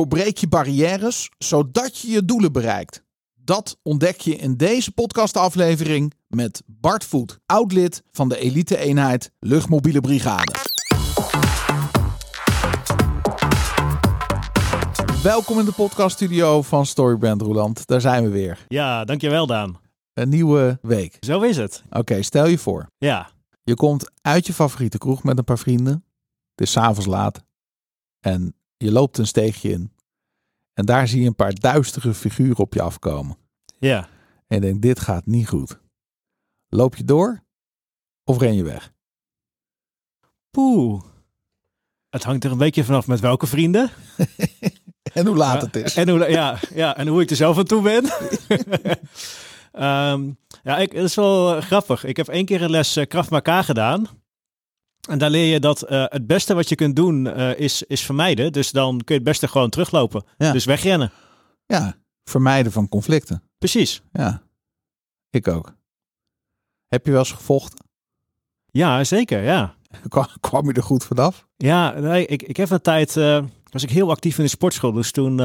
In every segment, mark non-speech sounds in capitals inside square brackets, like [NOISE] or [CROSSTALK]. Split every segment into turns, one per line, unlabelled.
doorbreek je barrières zodat je je doelen bereikt. Dat ontdek je in deze podcastaflevering met Bart Voet, oud-lid van de elite-eenheid Luchtmobiele Brigade. Welkom in de podcaststudio van Storybrand Roland. Daar zijn we weer.
Ja, dankjewel Daan.
Een nieuwe week.
Zo is het.
Oké, stel je voor.
Ja.
Je komt uit je favoriete kroeg met een paar vrienden. Het is s'avonds laat. En je loopt een steegje in. En daar zie je een paar duistere figuren op je afkomen.
Ja.
En je denkt, dit gaat niet goed. Loop je door of ren je weg?
Poeh. Het hangt er een beetje vanaf met welke vrienden. [LAUGHS]
en hoe laat het is.
En hoe, ja, ja, en hoe ik er zelf aan toe ben. um, [LAUGHS] ja, ik, het is wel grappig. Ik heb één keer een les uh, Krav Maga gedaan. En daar leer je dat uh, het beste wat je kunt doen uh, is, is vermijden. Dus dan kun je het beste gewoon teruglopen.
Ja.
Dus wegrennen.
Ja, vermijden van conflicten.
Precies.
Ja, ik ook. Heb je wel eens gevochten?
Ja, zeker, ja. [LAUGHS]
Kwam, kwam je er goed vanaf?
Ja, nee, ik, ik heb een tijd, uh, was ik heel actief in de sportschool. Dus toen,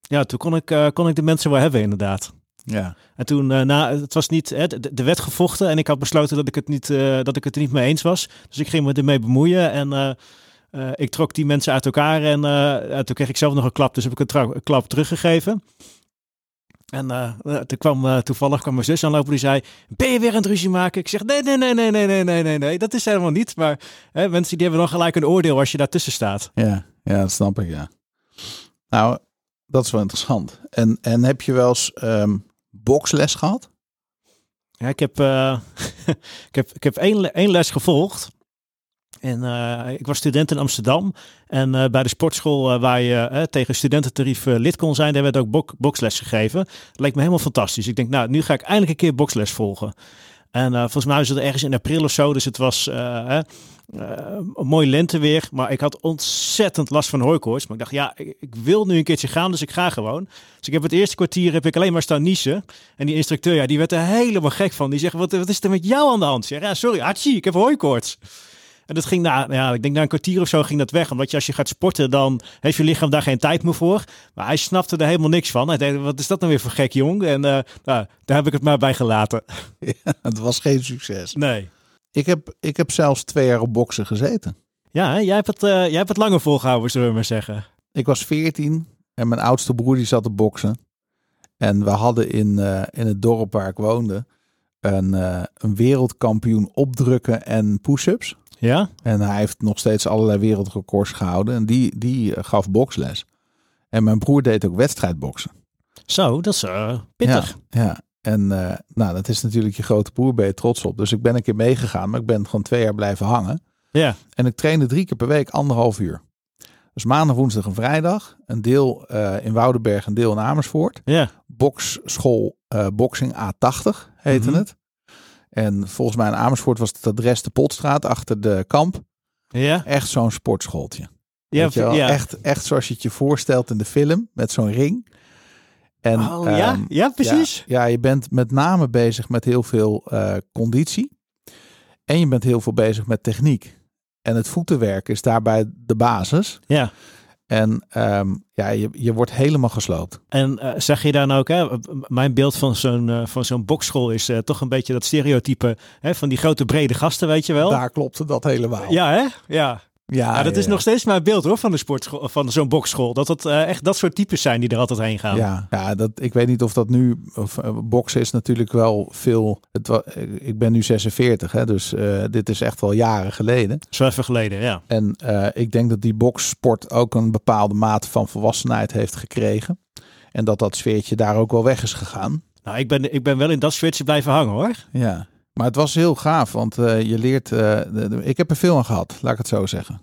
ja, toen kon ik, kon ik de mensen wel hebben inderdaad.
Ja.
En toen, uh, na, het was niet, hè, de, de wet gevochten en ik had besloten dat ik het niet, uh, dat ik het er niet mee eens was. Dus ik ging me ermee bemoeien en uh, ik trok die mensen uit elkaar en toen kreeg ik zelf nog een klap, dus heb ik een, een klap teruggegeven. En toen kwam toevallig kwam mijn zus aanlopen die zei: Ben je weer aan het ruzie maken? Ik zeg: Nee, nee, nee, nee, nee, nee, nee, nee, nee, dat is helemaal niet. Maar hè, mensen die hebben dan gelijk een oordeel als je daartussen staat.
Ja, ja, dat snap ik, ja. Nou, dat is wel interessant. En, en heb je wel eens um, boksles gehad?
Ik heb, uh, [LAUGHS] ik heb, ik heb één, één les gevolgd. En uh, ik was student in Amsterdam. En uh, bij de sportschool waar je tegen studententarief lid kon zijn, daar werd ook bok, boksles gegeven. Dat leek me helemaal fantastisch. Ik denk, nou, nu ga ik eindelijk een keer boksles volgen. En volgens mij was het ergens in april of zo. Dus het was een mooi lenteweer. Maar ik had ontzettend last van hooikoorts. Maar ik dacht, ja, ik, wil nu een keertje gaan, dus ik ga gewoon. Dus ik heb het eerste kwartier heb ik alleen maar staan niezen. En die instructeur, ja, die werd er helemaal gek van. Die zegt, wat, wat is er met jou aan de hand? Ja, sorry, Archie, ik heb hooikoorts. En dat ging na, ja, ik denk na een kwartier of zo ging dat weg. Omdat je als je gaat sporten, dan heeft je lichaam daar geen tijd meer voor. Maar hij snapte er helemaal niks van. Hij dacht, wat is dat nou weer voor gek, jong? En uh, nou, daar heb ik het maar bij gelaten. [LAUGHS]
Ja, het was geen succes.
Nee.
Ik heb, ik heb zelfs twee jaar op boksen gezeten.
Ja, hè? jij hebt, het, uh, jij hebt het langer volgehouden, zullen we maar zeggen.
Ik was 14 en mijn oudste broer die zat te boksen. En we hadden in, uh, in het dorp waar ik woonde een, een wereldkampioen opdrukken en push-ups.
Ja?
En hij heeft nog steeds allerlei wereldrecords gehouden. En die, die gaf boksles. En mijn broer deed ook wedstrijdboksen.
Zo, dat is pittig.
Ja, ja. En uh, nou, dat is natuurlijk je grote broer, ben je trots op. Dus ik ben een keer meegegaan, maar ik ben gewoon twee jaar blijven hangen.
Ja.
En ik trainde drie keer per week anderhalf uur. Dus maandag, woensdag en vrijdag. Een deel uh, in Woudenberg, een deel in Amersfoort.
Ja.
Bokschool Boxing A80 heette mm -hmm. het. En volgens mij in Amersfoort was het adres de Potstraat achter de kamp.
Ja.
Echt zo'n sportschooltje.
Ja,
ja. Echt, echt zoals je het je voorstelt in de film, met zo'n ring. En,
oh, ja?
Um,
ja, precies.
Ja, ja, je bent met name bezig met heel veel uh, conditie. En je bent heel veel bezig met techniek. En het voetenwerk is daarbij de basis.
Ja.
En um, ja, je, je wordt helemaal gesloopt.
En uh, zeg je dan ook, hè, mijn beeld van zo'n uh, van zo'n bokschool is uh, toch een beetje dat stereotype hè, van die grote brede gasten, weet je wel?
Daar klopte dat helemaal.
Ja, hè? Ja.
Ja,
ja, dat is
ja.
nog steeds mijn beeld hoor van de sportschool, van zo'n bokschool. Dat het uh, echt dat soort types zijn die er altijd heen gaan.
Ja, ja dat, ik weet niet of dat nu. Of, uh, boksen is natuurlijk wel veel. Het, ik ben nu 46, hè, dus uh, dit is echt wel jaren geleden.
Zo even geleden, ja.
En ik denk dat die bokssport ook een bepaalde mate van volwassenheid heeft gekregen. En dat dat sfeertje daar ook wel weg is gegaan.
Nou, ik ben, ik ben wel in dat sfeertje blijven hangen hoor.
Ja. Maar het was heel gaaf, want uh, je leert. Uh, de, ik heb er veel aan gehad, laat ik het zo zeggen.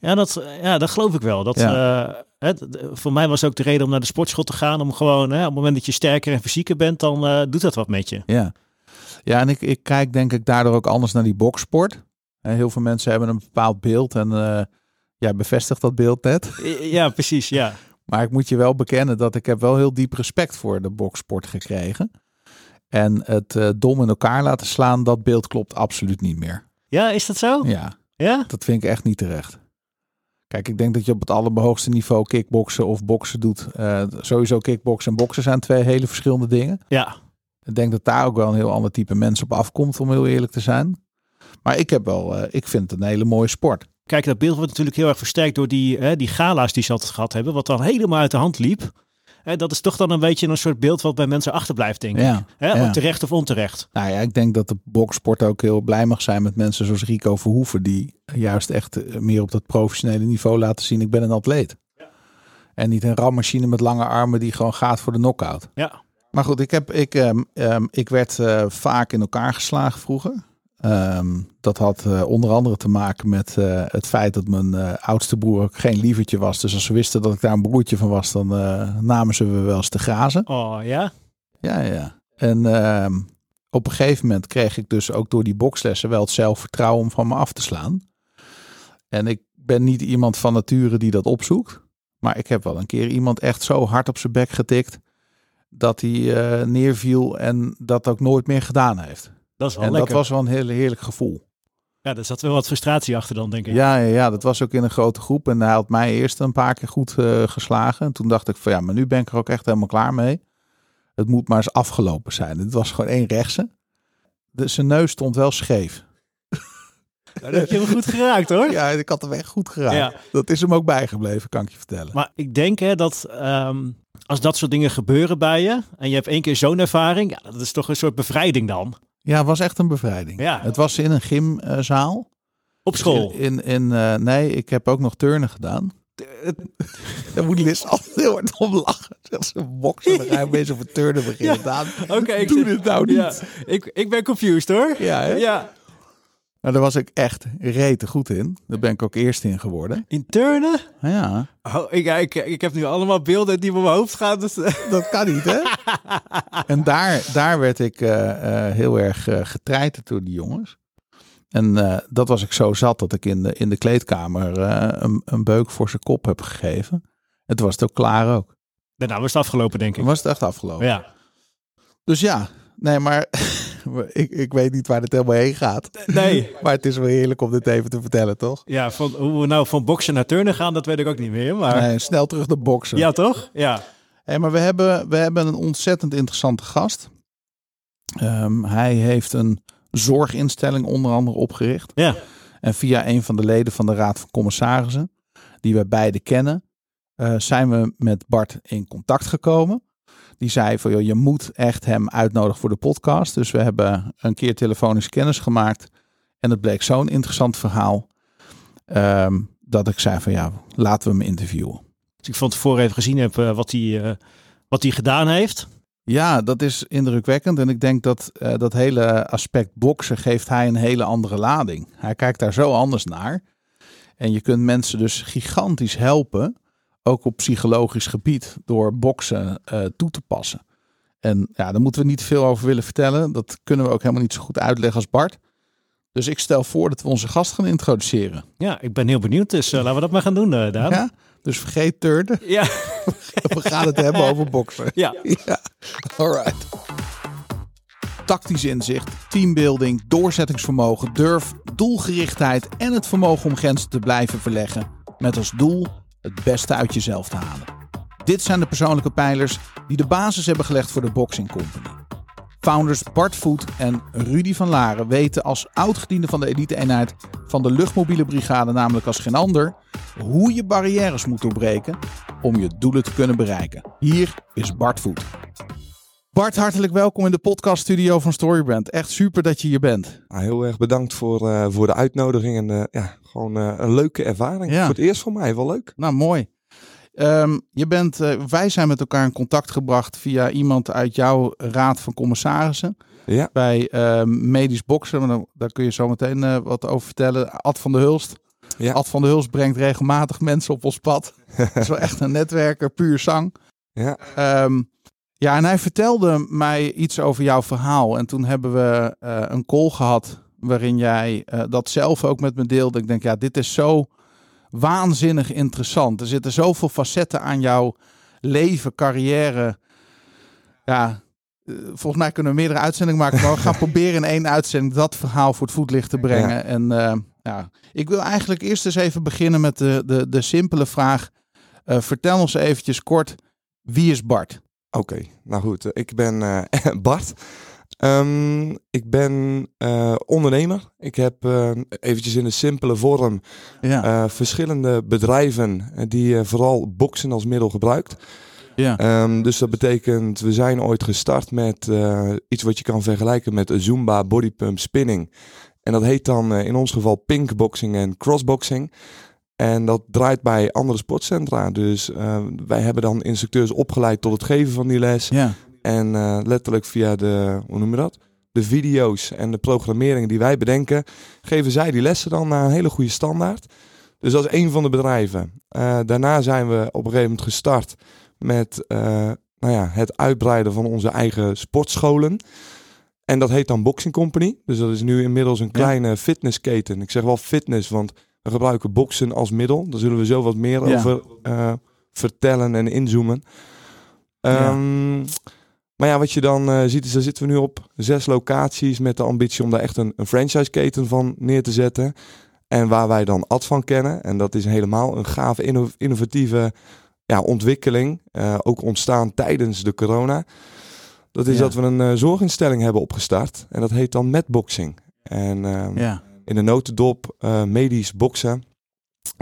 Ja, dat, ja, dat geloof ik wel. Dat,
Ja.
uh, het, voor mij was ook de reden om naar de sportschool te gaan. Om gewoon, hè, op het moment dat je sterker en fysieker bent, dan doet dat wat met je.
Ja, ja en ik, ik kijk denk ik daardoor ook anders naar die boksport. Heel veel mensen hebben een bepaald beeld en jij bevestigt dat beeld net. [LAUGHS]
Ja, precies, ja.
Maar ik moet je wel bekennen dat ik heb wel heel diep respect voor de boksport gekregen. En het uh, dom in elkaar laten slaan, dat beeld klopt absoluut niet meer.
Ja, is dat zo?
Ja,
Ja?
dat vind ik echt niet terecht. Kijk, ik denk dat je op het allerhoogste niveau kickboksen of boksen doet. Uh, sowieso kickboksen en boksen zijn twee hele verschillende dingen.
Ja.
Ik denk dat daar ook wel een heel ander type mensen op afkomt, om heel eerlijk te zijn. Maar ik heb wel, uh, ik vind het een hele mooie sport.
Kijk, dat beeld wordt natuurlijk heel erg versterkt door die, hè, die gala's die ze altijd gehad hebben, wat dan helemaal uit de hand liep. Hè, dat is toch dan een beetje een soort beeld wat bij mensen achterblijft, denk ik. Hè,
ja.
Terecht of onterecht.
Nou ja, ik denk dat de boksport ook heel blij mag zijn met mensen zoals Rico Verhoeven, die juist echt eh, meer op dat professionele niveau laten zien. Ik ben een atleet. En niet een rammachine met lange armen die gewoon gaat voor de knockout.
Ja.
Maar goed, ik, heb, ik, ehm, ik werd eh, vaak in elkaar geslagen vroeger. Ehm, dat had eh, onder andere te maken met eh, het feit dat mijn eh, oudste broer ook geen lievertje was. Dus als ze wisten dat ik daar een broertje van was, dan namen ze me wel eens te grazen.
Oh ja.
Ja, ja. En ehm, op een gegeven moment kreeg ik dus ook door die bokslessen wel het zelfvertrouwen om van me af te slaan. En ik ben niet iemand van nature die dat opzoekt. Maar ik heb wel een keer iemand echt zo hard op zijn bek getikt dat hij neerviel en dat ook nooit meer gedaan heeft.
Dat is wel
en
lekker.
dat was wel een heel heerlijk gevoel.
Ja, daar zat wel wat frustratie achter dan, denk ik.
Ja, ja, ja, dat was ook in een grote groep. En hij had mij eerst een paar keer goed eh, geslagen. En toen dacht ik van ja, maar nu ben ik er ook echt helemaal klaar mee. Het moet maar eens afgelopen zijn. Het was gewoon één rechtse. Dus zijn neus stond wel scheef. [LAUGHS]
Nou, dat heb je hem goed geraakt hoor.
Ja, ik had hem echt goed geraakt.
Ja.
Dat is hem ook bijgebleven, kan ik je vertellen.
Maar ik denk hè, dat ehm, als dat soort dingen gebeuren bij je en je hebt één keer zo'n ervaring, ja, dat is toch een soort bevrijding dan.
Ja, het was echt een bevrijding.
Ja.
Het was in een gymzaal.
Op school.
In, in, eh, nee, ik heb ook nog turnen gedaan. [LAUGHS] Daar moet Liz altijd heel hard om lachen. Zegt ze boksen, dan ga je opeens over turnen beginnen.
Oké, ik
Doe dit nou niet.
Ja, ik, ik ben confused hoor.
Ja, hè?
Ja.
Nou, daar was ik echt rete goed in. Daar ben ik ook eerst in geworden.
In turnen?
Ja,
Oh, ik, ik, ik heb nu allemaal beelden die op mijn hoofd gaan. Dus,
dat kan niet, hè? [LAUGHS] en daar, daar werd ik eh, eh, heel erg uh, getreiterd door die jongens. En eh, dat was ik zo zat dat ik in de, in de kleedkamer eh, een, een beuk voor zijn kop heb gegeven. En toen was het ook klaar ook.
Daarna was het afgelopen, denk ik.
Toen was het echt afgelopen.
Ja.
Dus ja, nee, maar [LAUGHS] ik, ik weet niet waar het helemaal heen gaat.
Nee. [LAUGHS]
Maar het is wel heerlijk om dit even te vertellen, toch?
Ja, van, hoe we nou van boksen naar turnen gaan, dat weet ik ook niet meer. Maar...
Nee, snel terug naar boksen.
Ja, toch? Ja.
Hey, maar we hebben, we hebben een ontzettend interessante gast. Um, hij heeft een zorginstelling onder andere opgericht.
Ja.
En via een van de leden van de Raad van Commissarissen, die wij beide kennen, uh, zijn we met Bart in contact gekomen. Die zei van, joh, je moet echt hem uitnodigen voor de podcast. Dus we hebben een keer telefonisch kennis gemaakt. En het bleek zo'n interessant verhaal. Um, dat ik zei van, ja, laten we hem interviewen.
Dus ik van tevoren even gezien heb uh, wat hij uh, wat hij gedaan heeft.
Ja, dat is indrukwekkend. En ik denk dat uh, dat hele aspect boksen geeft hij een hele andere lading. Hij kijkt daar zo anders naar. En je kunt mensen dus gigantisch helpen, ook op psychologisch gebied, door boksen uh, toe te passen. En ja, daar moeten we niet veel over willen vertellen. Dat kunnen we ook helemaal niet zo goed uitleggen als Bart. Dus ik stel voor dat we onze gast gaan introduceren.
Ja, ik ben heel benieuwd. Dus uh, laten we dat maar gaan doen, uh, Daan.
Ja, dus vergeet turnen.
Ja. [LAUGHS]
we gaan het hebben over boksen.
Ja. [LAUGHS]
ja. Alright. Tactisch inzicht, teambuilding, doorzettingsvermogen, durf, doelgerichtheid en het vermogen om grenzen te blijven verleggen. Met als doel het beste uit jezelf te halen. Dit zijn de persoonlijke pijlers die de basis hebben gelegd voor de Boxing Company. Founders Bart Voet en Rudy van Laren weten als oudgediende van de elite-eenheid van de luchtmobiele brigade, namelijk als geen ander, hoe je barrières moet doorbreken om je doelen te kunnen bereiken. Hier is Bart Voet. Bart, hartelijk welkom in de podcaststudio van Storybrand. Echt super dat je hier bent.
Nou, heel erg bedankt voor, uh, voor de uitnodiging en uh, ja, gewoon uh, een leuke ervaring. Ja. Voor het eerst voor mij, wel leuk.
Nou, mooi. Um, je bent, wij zijn met elkaar in contact gebracht via iemand uit jouw raad van commissarissen.
Ja.
Bij uh, medisch boksen, maar daar kun je zo meteen wat over vertellen. Ad van der Hulst.
Ja.
Ad van der Hulst brengt regelmatig mensen op ons pad. [LAUGHS] Dat is wel echt een netwerker, puur zang.
Ja.
Um, ja, en hij vertelde mij iets over jouw verhaal. En toen hebben we uh, een call gehad waarin jij uh, dat zelf ook met me deelde. Ik denk, ja, dit is zo waanzinnig interessant. Er zitten zoveel facetten aan jouw leven, carrière. Ja, uh, volgens mij kunnen we meerdere uitzendingen maken. Maar we gaan [LAUGHS] proberen in één uitzending dat verhaal voor het voetlicht te brengen. Ja. En, uh, Ja, ik wil eigenlijk eerst eens even beginnen met de, de, de simpele vraag. Uh, vertel ons eventjes kort, wie is Bart?
Oké, nou goed, ik ben uh, [LAUGHS] Bart. Um, ik ben uh, ondernemer. Ik heb uh, eventjes in een simpele vorm ja. verschillende bedrijven die vooral boksen als middel gebruikt. Ja. Um, dus dat betekent, we zijn ooit gestart met iets wat je kan vergelijken met Zumba bodypump spinning. En dat heet dan in ons geval pinkboxing en crossboxing. En dat draait bij andere sportcentra. Dus wij hebben dan instructeurs opgeleid tot het geven van die les. Ja. En uh, letterlijk via de, hoe noem je dat? De video's en de programmering die wij bedenken, geven zij die lessen dan naar een hele goede standaard. Dus dat is één van de bedrijven. Uh, daarna zijn we op een gegeven moment gestart met nou ja, het uitbreiden van onze eigen sportscholen. En dat heet dan Boxing Company. Dus dat is nu inmiddels een kleine ja. fitnessketen. Ik zeg wel fitness, want we gebruiken boksen als middel. Daar zullen we zo wat meer ja. over vertellen en inzoomen. Ja. Um, maar ja, wat je dan uh, ziet is, daar zitten we nu op zes locaties met de ambitie om daar echt een, een franchise-keten van neer te zetten. En waar wij dan Ad van kennen. En dat is helemaal een gave, innovatieve ja, ontwikkeling. Uh, ook ontstaan tijdens de corona. Dat is dat we een uh, zorginstelling hebben opgestart. En dat heet dan Medboxing. En uh, ja. In de notendop medisch boksen.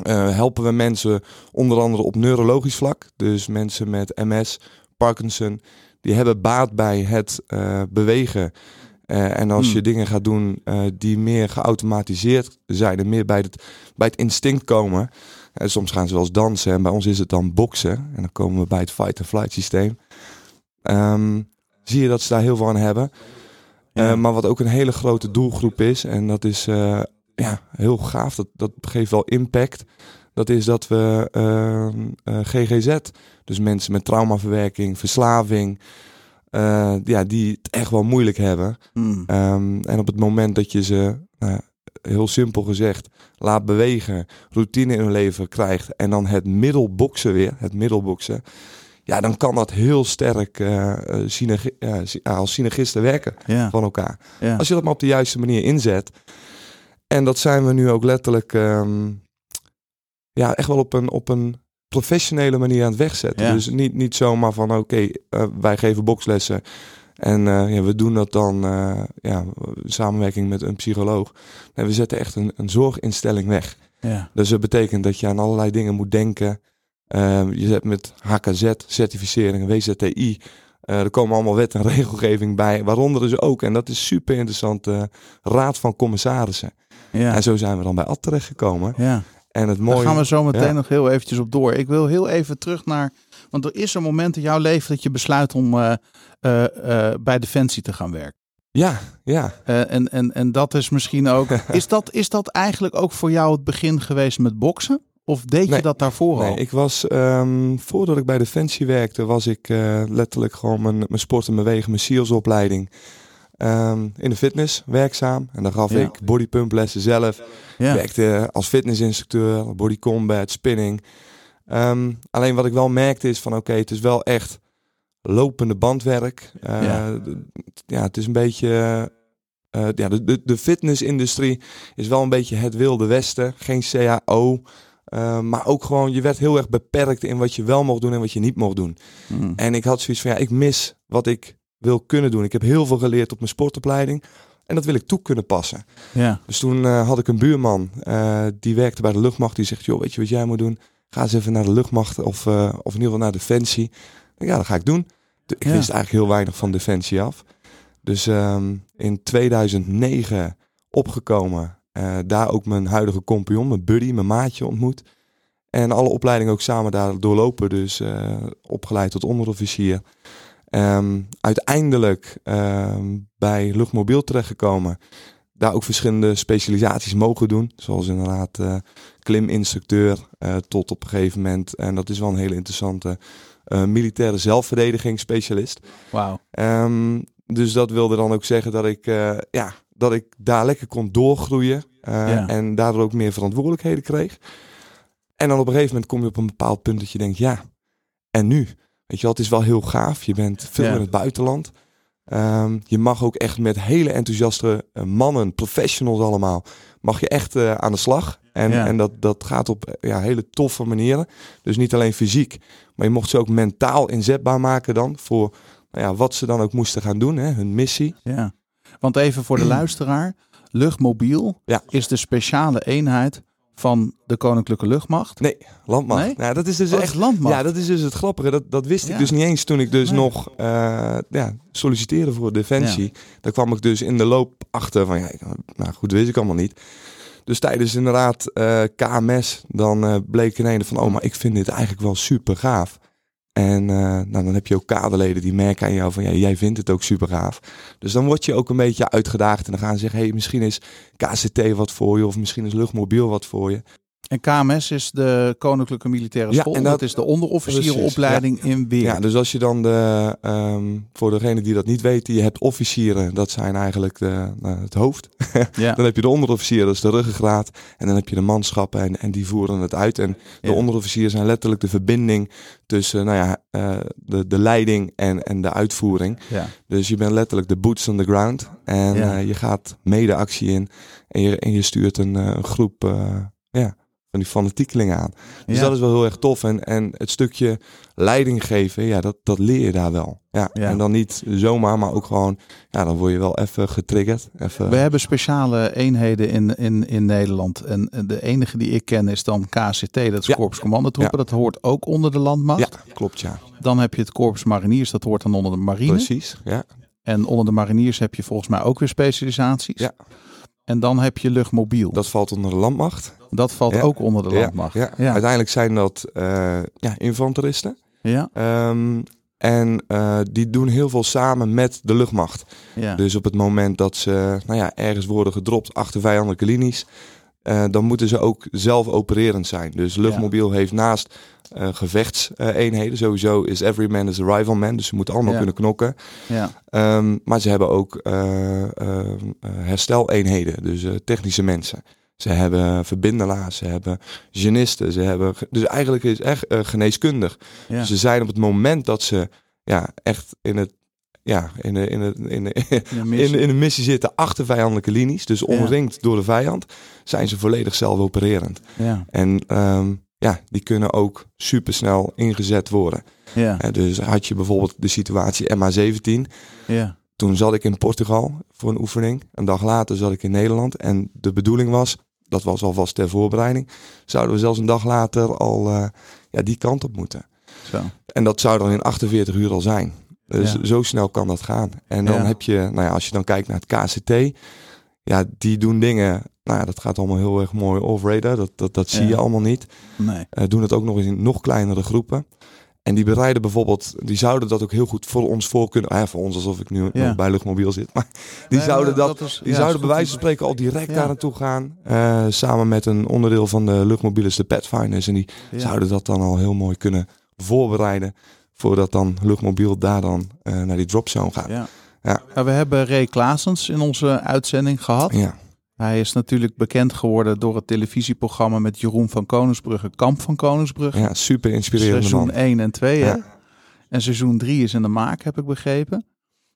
helpen we mensen onder andere op neurologisch vlak. Dus mensen met MS, Parkinson die hebben baat bij het uh, bewegen. Uh, en als hmm. je dingen gaat doen die meer geautomatiseerd zijn en meer bij het, bij het instinct komen. En soms gaan ze wel eens dansen en bij ons is het dan boksen. En dan komen we bij het fight-and-flight systeem. Um, zie je dat ze daar heel veel aan hebben. Ja. maar wat ook een hele grote doelgroep is, en dat is ja, heel gaaf, dat, dat geeft wel impact. Dat is dat we uh, GGZ, dus mensen met traumaverwerking, verslaving, uh, ja, die het echt wel moeilijk hebben. Mm. Um, en op het moment dat je ze, uh, heel simpel gezegd, laat bewegen, routine in hun leven krijgt en dan het middelboksen weer, het middelboksen, ja, dan kan dat heel sterk uh, synergi als synergisten werken ja. van elkaar. Ja. Als je dat maar op de juiste manier inzet. En dat zijn we nu ook letterlijk. Um, ja, echt wel op een, op een professionele manier aan het wegzetten. Dus niet, niet zomaar van oké, okay, uh, wij geven bokslessen. En ja, we doen dat dan ja, samenwerking met een psycholoog. Nee, we zetten echt een, een zorginstelling weg. Ja. Dus dat betekent dat je aan allerlei dingen moet denken. Uh, je zet met HKZ, certificering, WZTI. er komen allemaal wet en [LAUGHS] regelgeving bij, waaronder dus ook, en dat is super interessant, raad van commissarissen. Ja. En zo zijn we dan bij Ad terechtgekomen. Ja. En het mooie...
Daar gaan we zo meteen nog heel eventjes op door. Ik wil heel even terug naar... Want er is een moment in jouw leven dat je besluit om uh, uh, uh, bij Defensie te gaan werken.
Ja, ja.
en, en, en dat is misschien ook... [LAUGHS] is, dat, is dat eigenlijk ook voor jou het begin geweest met boksen? Of deed je dat daarvoor
al? Nee, ik was, um, voordat ik bij Defensie werkte, was ik letterlijk gewoon mijn, mijn sport en bewegen, mijn SEALS-opleiding um, in de fitness werkzaam. En dan gaf ja. ik bodypump lessen zelf. Ja. Werkte als fitnessinstructeur, body combat, spinning. Um, alleen wat ik wel merkte is van oké, okay, het is wel echt lopende bandwerk. Uh, ja. ja. het is een beetje... Uh, ja, de, de, de fitnessindustrie is wel een beetje het wilde westen. Geen CAO. Uh, maar ook gewoon, je werd heel erg beperkt in wat je wel mocht doen en wat je niet mocht doen. Mm. En ik had zoiets van, ja, ik mis wat ik wil kunnen doen. Ik heb heel veel geleerd op mijn sportopleiding. En dat wil ik toe kunnen passen. Ja. Dus toen uh, had ik een buurman, uh, die werkte bij de luchtmacht. Die zegt, joh, weet je wat jij moet doen? Ga eens even naar de luchtmacht of, of in ieder geval naar Defensie. Ja, dat ga ik doen. Ik ja. wist eigenlijk heel weinig van Defensie af. Dus um, in 2009 opgekomen. Daar ook mijn huidige compagnon, mijn buddy, mijn maatje ontmoet. En alle opleidingen ook samen daar doorlopen. Dus opgeleid tot onderofficier. Um, uiteindelijk um, bij luchtmobiel terechtgekomen. Daar ook verschillende specialisaties mogen doen. Zoals inderdaad uh, kliminstructeur uh, tot op een gegeven moment. En dat is wel een hele interessante uh, militaire zelfverdediging specialist.
Wauw.
Um, dus dat wilde dan ook zeggen dat ik, ja, dat ik daar lekker kon doorgroeien. Ja. En daardoor ook meer verantwoordelijkheden kreeg. En dan op een gegeven moment kom je op een bepaald punt dat je denkt, ja, en nu? Weet je wel, het is wel heel gaaf. Je bent veel in het buitenland. Ehm, je mag ook echt met hele enthousiaste eh, mannen, professionals allemaal, mag je echt uh, aan de slag. En, en dat, dat gaat op ja, hele toffe manieren. Dus niet alleen fysiek, maar je mocht ze ook mentaal inzetbaar maken dan voor nou ja, wat ze dan ook moesten gaan doen, hè, hun missie.
Ja, want even voor de [CLEARS THROAT] luisteraar. Luchtmobiel ja. is de speciale eenheid van de Koninklijke Luchtmacht?
Nee, landmacht. Nee? Nou, dat is dus oh, echt
landmacht.
Ja, dat is dus het grappige. Dat, dat wist ik dus niet eens toen ik dus nog uh, ja, solliciteerde voor Defensie. Daar kwam ik dus in de loop achter van, ja, nou goed, wist ik allemaal niet. Dus tijdens inderdaad uh, eh, KMS, dan uh, bleek ineens van, oh, maar ik vind dit eigenlijk wel super gaaf. En uh, nou, dan heb je ook kaderleden die merken aan jou van ja, jij vindt het ook super gaaf. Dus dan word je ook een beetje uitgedaagd en dan gaan ze zeggen, hey, misschien is KCT wat voor je of misschien is luchtmobiel wat voor je.
En KMS is de Koninklijke Militaire School. Ja, en dat, is de onderofficierenopleiding in Weer.
Ja, dus als je dan de, um, voor degene die dat niet weten, je hebt officieren, dat zijn eigenlijk de, uh, het hoofd. [LAUGHS] ja. dan heb je de onderofficieren, dat is de ruggengraat. En dan heb je de manschappen en, en die voeren het uit. En de onderofficieren zijn letterlijk de verbinding tussen nou ja, uh, de, de leiding en, en de uitvoering. Ja. Dus je bent letterlijk de boots on the ground. En uh, je gaat mede actie in. En je, en je stuurt een, een groep ja, van die fanatiekelingen aan. Dus dat is wel heel erg tof. En, en het stukje leiding geven, ja, dat, dat leer je daar wel. Ja, En dan niet zomaar, maar ook gewoon, ja, dan word je wel even getriggerd. Even...
We hebben speciale eenheden in, in, in Nederland. En de enige die ik ken is dan KCT, dat is ja. Korps Commandotroepen. Dat hoort ook onder de landmacht.
Ja, klopt, ja.
Dan heb je het Korps Mariniers, dat hoort dan onder de marine.
Precies, ja.
En onder de mariniers heb je volgens mij ook weer specialisaties. Ja. En dan heb je luchtmobiel.
Dat valt onder de landmacht.
Dat valt ook onder de landmacht.
Ja, ja. Uiteindelijk zijn dat uh, ja, infanteristen. Ja. Um, en uh, die doen heel veel samen met de luchtmacht. Ja. Dus op het moment dat ze nou ja, ergens worden gedropt achter vijandelijke linies, uh, dan moeten ze ook zelf opererend zijn. Dus luchtmobiel heeft naast uh, gevechtseenheden. Sowieso is every man is a rival man. Dus ze moeten allemaal kunnen knokken. Ja. Um, maar ze hebben ook uh, uh, hersteleenheden. Dus technische mensen. Ze hebben verbindelaars, ze hebben genisten, ze hebben. Dus eigenlijk is echt geneeskundig. Dus ze zijn op het moment dat ze ja, echt in het ja, in de, in, de, in, de, in, [LAUGHS] in de missie zitten achter vijandelijke linies, dus omringd door de vijand, zijn ze volledig zelfopererend. Ja. En um, ja, die kunnen ook supersnel ingezet worden. Ja. dus had je bijvoorbeeld de situatie MH17. Ja. Toen zat ik in Portugal voor een oefening. Een dag later zat ik in Nederland. En de bedoeling was, dat was alvast ter voorbereiding, zouden we zelfs een dag later al uh, ja, die kant op moeten. Zo. En dat zou dan in 48 uur al zijn. Dus zo snel kan dat gaan. En dan heb je, nou ja, als je dan kijkt naar het KCT, ja, die doen dingen nou ja, dat gaat allemaal heel erg mooi off-radar. Dat, dat, dat zie je allemaal niet. Nee. Uh, doen het ook nog eens in nog kleinere groepen. En die bereiden bijvoorbeeld, die zouden dat ook heel goed voor ons voor kunnen. Ah, voor ons alsof ik nu ja. bij luchtmobiel zit. Maar die zouden dat, dat is, die zouden bij wijze van spreken al direct daar naartoe gaan. Uh, samen met een onderdeel van de luchtmobiel is de Pathfinders. En die zouden dat dan al heel mooi kunnen voorbereiden. Voordat dan luchtmobiel daar dan uh, naar die dropzone gaat. Ja.
Ja. we hebben Ray Klaasens in onze uitzending gehad. Ja. Hij is natuurlijk bekend geworden door het televisieprogramma met Jeroen van Koningsbrugge, Kamp van Koningsbrugge.
Ja, super inspirerend.
Seizoen 1 en 2. Hè? En seizoen 3 is in de maak, heb ik begrepen.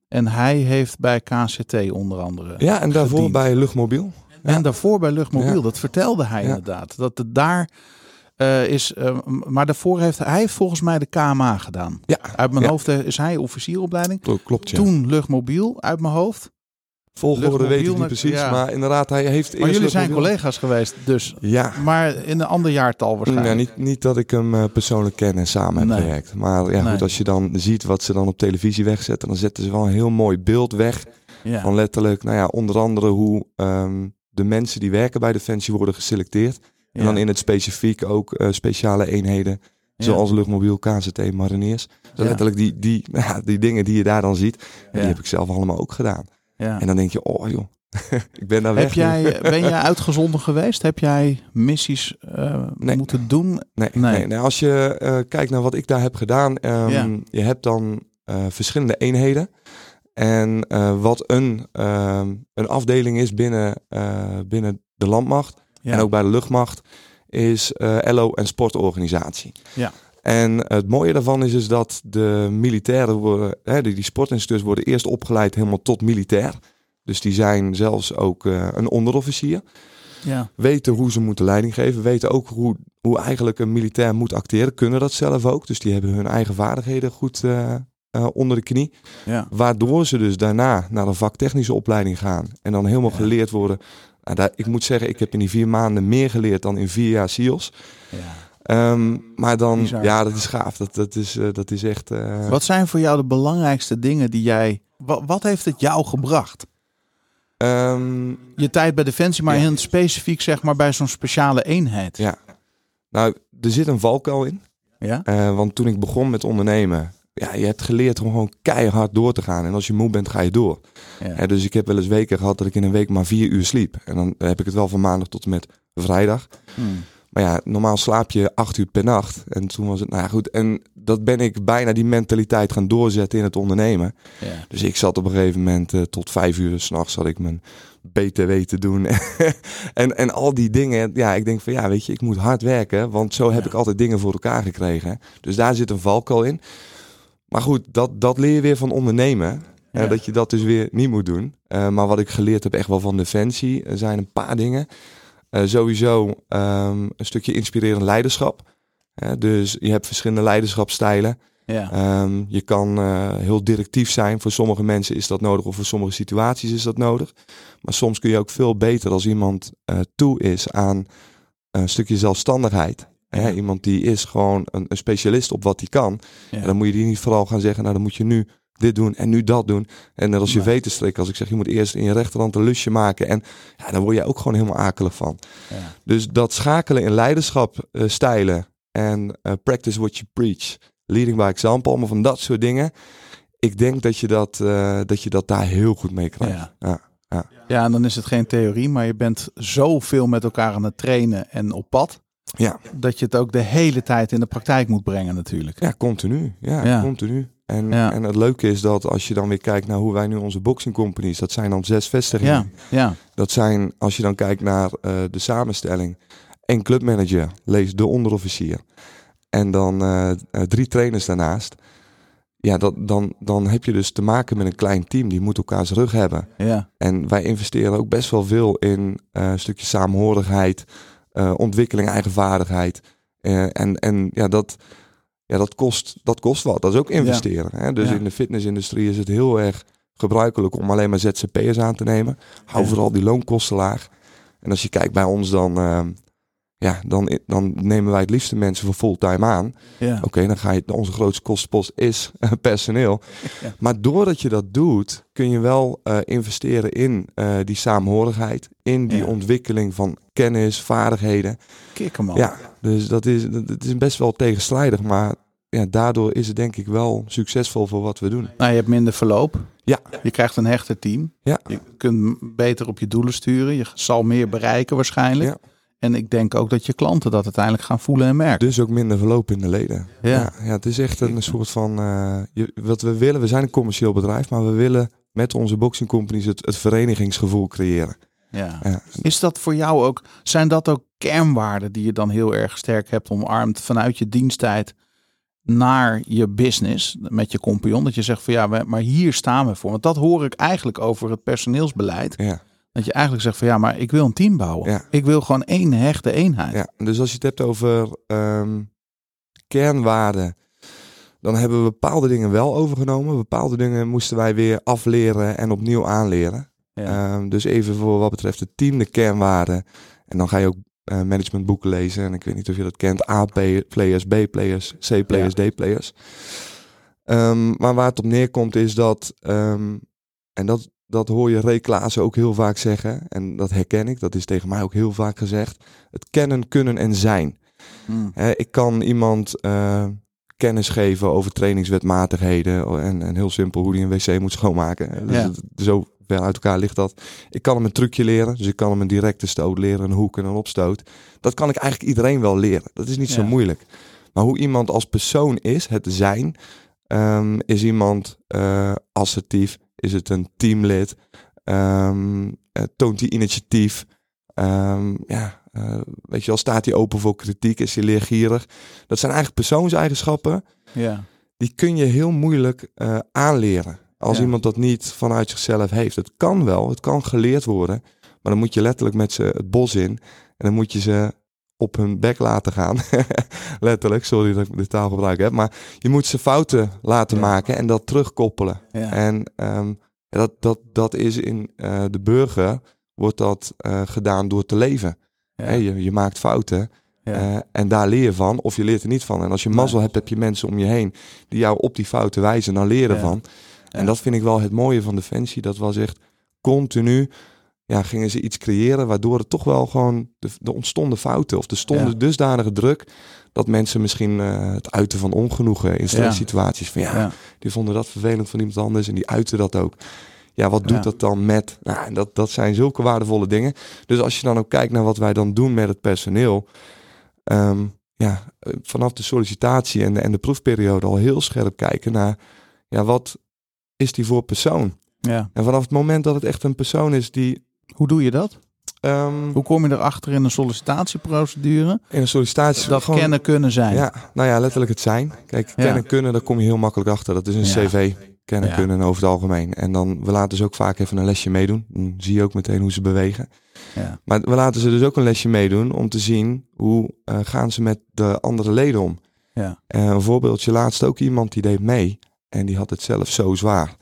En hij heeft bij KCT onder andere.
Ja, en daarvoor bij Luchtmobiel.
En daarvoor bij Luchtmobiel, dat vertelde hij inderdaad. Dat het daar uh, is. Uh, maar daarvoor heeft hij volgens mij de KMA gedaan. Ja. Uit mijn hoofd is hij officieropleiding.
Klopt. Ja.
Toen Luchtmobiel uit mijn hoofd.
Volgorde weet ik niet precies, maar inderdaad, hij heeft
Maar jullie zijn collega's geweest, dus. Ja. Maar in een ander jaartal waarschijnlijk.
Ja, niet, niet dat ik hem persoonlijk ken en samen heb gewerkt. Maar ja, goed, als je dan ziet wat ze dan op televisie wegzetten, dan zetten ze wel een heel mooi beeld weg. Ja. Van letterlijk, nou ja, onder andere hoe um, de mensen die werken bij Defensie worden geselecteerd. En dan in het specifiek ook uh, speciale eenheden. Zoals luchtmobiel, KZT, mariniers. Dus letterlijk die, die, [LAUGHS] die dingen die je daar dan ziet, die heb ik zelf allemaal ook gedaan. Ja. En dan denk je, oh joh, [LAUGHS] ik ben daar weg.
Heb jij, [LAUGHS] ben jij uitgezonden geweest? Heb jij missies uh, moeten doen?
Nee, nee. nee. als je uh, kijkt naar wat ik daar heb gedaan, um, ja. je hebt dan uh, verschillende eenheden. En wat een, een afdeling is binnen, binnen de landmacht ja. en ook bij de luchtmacht, is LO en sportorganisatie. Ja. En het mooie daarvan is, is dat de militairen worden, hè, die, die sportinstructeurs worden eerst opgeleid helemaal tot militair. Dus die zijn zelfs ook uh, een onderofficier.
Ja.
Weten hoe ze moeten leiding geven. Weten ook hoe, hoe eigenlijk een militair moet acteren. Kunnen dat zelf ook. Dus die hebben hun eigen vaardigheden goed uh, uh, onder de knie.
Ja.
Waardoor ze dus daarna naar een vaktechnische opleiding gaan. En dan helemaal
Ja.
geleerd worden. Nou, daar, ik moet zeggen, ik heb in die vier maanden meer geleerd dan in vier jaar SEALS.
Ja.
Ehm, maar dan,
Bizar.
ja, dat is gaaf. Dat, dat, is, eh, dat is echt. eh,
Wat zijn voor jou de belangrijkste dingen die jij... Wat, wat heeft het jou gebracht?
ehm,
Je tijd bij Defensie, maar
Ja.
heel specifiek zeg maar bij zo'n speciale eenheid.
Ja. nou, er zit een valkuil in.
Ja?
Eh, want toen ik begon met ondernemen, ja, je hebt geleerd om gewoon keihard door te gaan. En als je moe bent, ga je door.
Ja.
Ja, dus ik heb wel eens weken gehad dat ik in een week maar vier uur sliep. En dan heb ik het wel van maandag tot en met vrijdag.
Hmm.
Maar ja, normaal slaap je acht uur per nacht. En toen was het, nou ja, goed. En dat ben ik bijna die mentaliteit gaan doorzetten in het ondernemen.
Ja.
Dus ik zat op een gegeven moment eh, tot vijf uur s'nachts zat ik mijn BTW te doen. [LAUGHS] en, en al die dingen. Ja, ik denk van ja, weet je, ik moet hard werken. Want zo heb
Ja.
ik altijd dingen voor elkaar gekregen. Dus daar zit een valkuil in. Maar goed, dat, dat leer je weer van ondernemen. Eh,
Ja.
dat je dat dus weer niet moet doen. Eh, maar wat ik geleerd heb echt wel van Defensie, er zijn een paar dingen. Eh, sowieso ehm, een stukje inspirerend leiderschap. Eh, dus je hebt verschillende leiderschapstijlen.
Ja.
Ehm, je kan eh, heel directief zijn. Voor sommige mensen is dat nodig of voor sommige situaties is dat nodig. Maar soms kun je ook veel beter als iemand eh, toe is aan een stukje zelfstandigheid. Hè. Iemand die is gewoon een, een specialist op wat hij kan. En dan moet je die niet vooral gaan zeggen, nou dan moet je nu dit doen en nu dat doen. En net als je
Nee.
veten strikken, als ik zeg, je moet eerst in je rechterhand een lusje maken. En ja, daar word je ook gewoon helemaal akelig van.
Ja.
Dus dat schakelen in leiderschap eh, stijlen en eh, practice what you preach, leading by example, allemaal van dat soort dingen. Ik denk dat je dat, eh, dat, je dat daar heel goed mee krijgt.
Ja.
Ja.
ja, en dan is het geen theorie, maar je bent zoveel met elkaar aan het trainen en op pad.
Ja.
Dat je het ook de hele tijd in de praktijk moet brengen natuurlijk.
Ja, continu. Ja,
Ja.
continu. En,
Ja.
en het leuke is dat als je dan weer kijkt naar hoe wij nu onze boxing companies, dat zijn dan zes vestigingen.
Ja, ja,
Dat zijn, als je dan kijkt naar eh, de samenstelling, één clubmanager, lees de onderofficier. En dan eh, eh, drie trainers daarnaast. Ja, dat, dan, dan heb je dus te maken met een klein team. Die moet elkaars rug hebben.
ja,
En wij investeren ook best wel veel in eh, een stukje saamhorigheid, eh, ontwikkeling, eigen vaardigheid. Eh, en en ja, dat, ja dat, kost, dat kost wat. Dat is ook investeren. Hè? Dus
Ja.
in de fitnessindustrie is het heel erg gebruikelijk om alleen maar ZZP'ers aan te nemen. Hou
Ja.
vooral die loonkosten laag. En als je kijkt bij ons, dan, eh, ja, dan, dan nemen wij het liefste mensen voor fulltime aan.
ja.
Oké, dan ga je, onze grootste kostenpost is eh, personeel.
Ja.
Maar doordat je dat doet, kun je wel eh, investeren in eh, die saamhorigheid, in die
Ja.
ontwikkeling van kennis, vaardigheden.
Kikker man.
Ja, dus dat is, dat dat is best wel tegenstrijdig, maar ja, daardoor is het denk ik wel succesvol voor wat we doen.
Nou, je hebt minder verloop.
Ja.
Je krijgt een hechter team.
Ja.
Je kunt beter op je doelen sturen. Je zal meer bereiken waarschijnlijk.
Ja.
En ik denk ook dat je klanten dat uiteindelijk gaan voelen en merken.
Dus ook minder verloop in de leden.
Ja.
Ja, ja, het is echt een soort van. eh, je, wat we willen, we zijn een commercieel bedrijf, maar we willen met onze boxing companies het, het verenigingsgevoel creëren.
Ja.
Ja.
Is dat voor jou ook, zijn dat ook kernwaarden die je dan heel erg sterk hebt omarmd vanuit je diensttijd naar je business met je compagnon? Dat je zegt van ja, we- maar hier staan we voor. Want dat hoor ik eigenlijk over het personeelsbeleid.
Ja.
Dat je eigenlijk zegt van ja, maar ik wil een team bouwen.
Ja.
Ik wil gewoon één hechte eenheid.
Ja, dus als je het hebt over ehm, kernwaarden, dan hebben we bepaalde dingen wel overgenomen. Bepaalde dingen moesten wij weer afleren en opnieuw aanleren.
Ja.
Ehm, dus even voor wat betreft het team, de kernwaarden. En dan ga je ook eh, managementboeken lezen. En ik weet niet of je dat kent. A-players, B-players, C-players, D-players. Ehm, maar waar het op neerkomt is dat, en dat, dat hoor je Ray Klaassen ook heel vaak zeggen. En dat herken ik, dat is tegen mij ook heel vaak gezegd. Het kennen, kunnen en zijn.
Mm.
Hè, ik kan iemand eh, kennis geven over trainingswetmatigheden. En, en heel simpel hoe hij een wc moet schoonmaken. Dus
Ja.
zo ver uit elkaar ligt dat. Ik kan hem een trucje leren. Dus ik kan hem een directe stoot leren, een hoek en een opstoot. Dat kan ik eigenlijk iedereen wel leren. Dat is niet zo moeilijk. Maar hoe iemand als persoon is, het zijn. ehm, is iemand eh, assertief? Is het een teamlid? Ehm, eh, toont hij initiatief? Ehm, ja, uh, weet je wel, staat hij open voor kritiek? Is hij leergierig? Dat zijn eigenlijk persoonseigenschappen.
Ja.
Die kun je heel moeilijk uh, aanleren. Als
Ja.
iemand dat niet vanuit zichzelf heeft. Het kan wel, het kan geleerd worden. Maar dan moet je letterlijk met ze het bos in. En dan moet je ze op hun bek laten gaan. [LAUGHS] letterlijk, sorry dat ik de taal gebruik heb. Maar je moet ze fouten laten
Ja.
maken en dat terugkoppelen.
Ja.
En ehm, dat, dat, dat is in eh, de burger, wordt dat eh, gedaan door te leven.
Ja.
Je, je maakt fouten eh, en daar leer je van of je leert er niet van. En als je mazzel hebt, heb je mensen om je heen die jou op die fouten wijzen, dan leren van. En dat vind ik wel het mooie van Defensie. Dat was echt continu, ja, gingen ze iets creëren waardoor het toch wel gewoon, de, de ontstonden fouten of er stonden
Ja.
dusdanige druk dat mensen misschien eh, het uiten van ongenoegen in stresssituaties. Van ja,
Ja.
die vonden dat vervelend van iemand anders en die uiten dat ook. Ja, wat doet
Ja.
dat dan met? Nou, dat, dat zijn zulke waardevolle dingen. Dus als je dan ook kijkt naar wat wij dan doen met het personeel. ehm, ja, eh, vanaf de sollicitatie en de, en de proefperiode al heel scherp kijken naar, ja, wat is die voor persoon?
ja.
En vanaf het moment dat het echt een persoon is die
Hoe doe je dat?
ehm,
Hoe kom je erachter in een sollicitatieprocedure?
in een sollicitatie
Dat
gewoon-
kennen kunnen zijn.
Ja, nou ja, letterlijk het zijn. Kijk,
Ja.
kennen kunnen, daar kom je heel makkelijk achter. Dat is een
Ja.
cv. Kennen
Ja.
kunnen over het algemeen. En dan, we laten ze ook vaak even een lesje meedoen. Dan zie je ook meteen hoe ze bewegen.
Ja.
Maar we laten ze dus ook een lesje meedoen om te zien hoe eh, gaan ze met de andere leden om.
Ja.
Eh, een voorbeeldje laatst ook iemand die deed mee. En die had het zelf zo zwaar.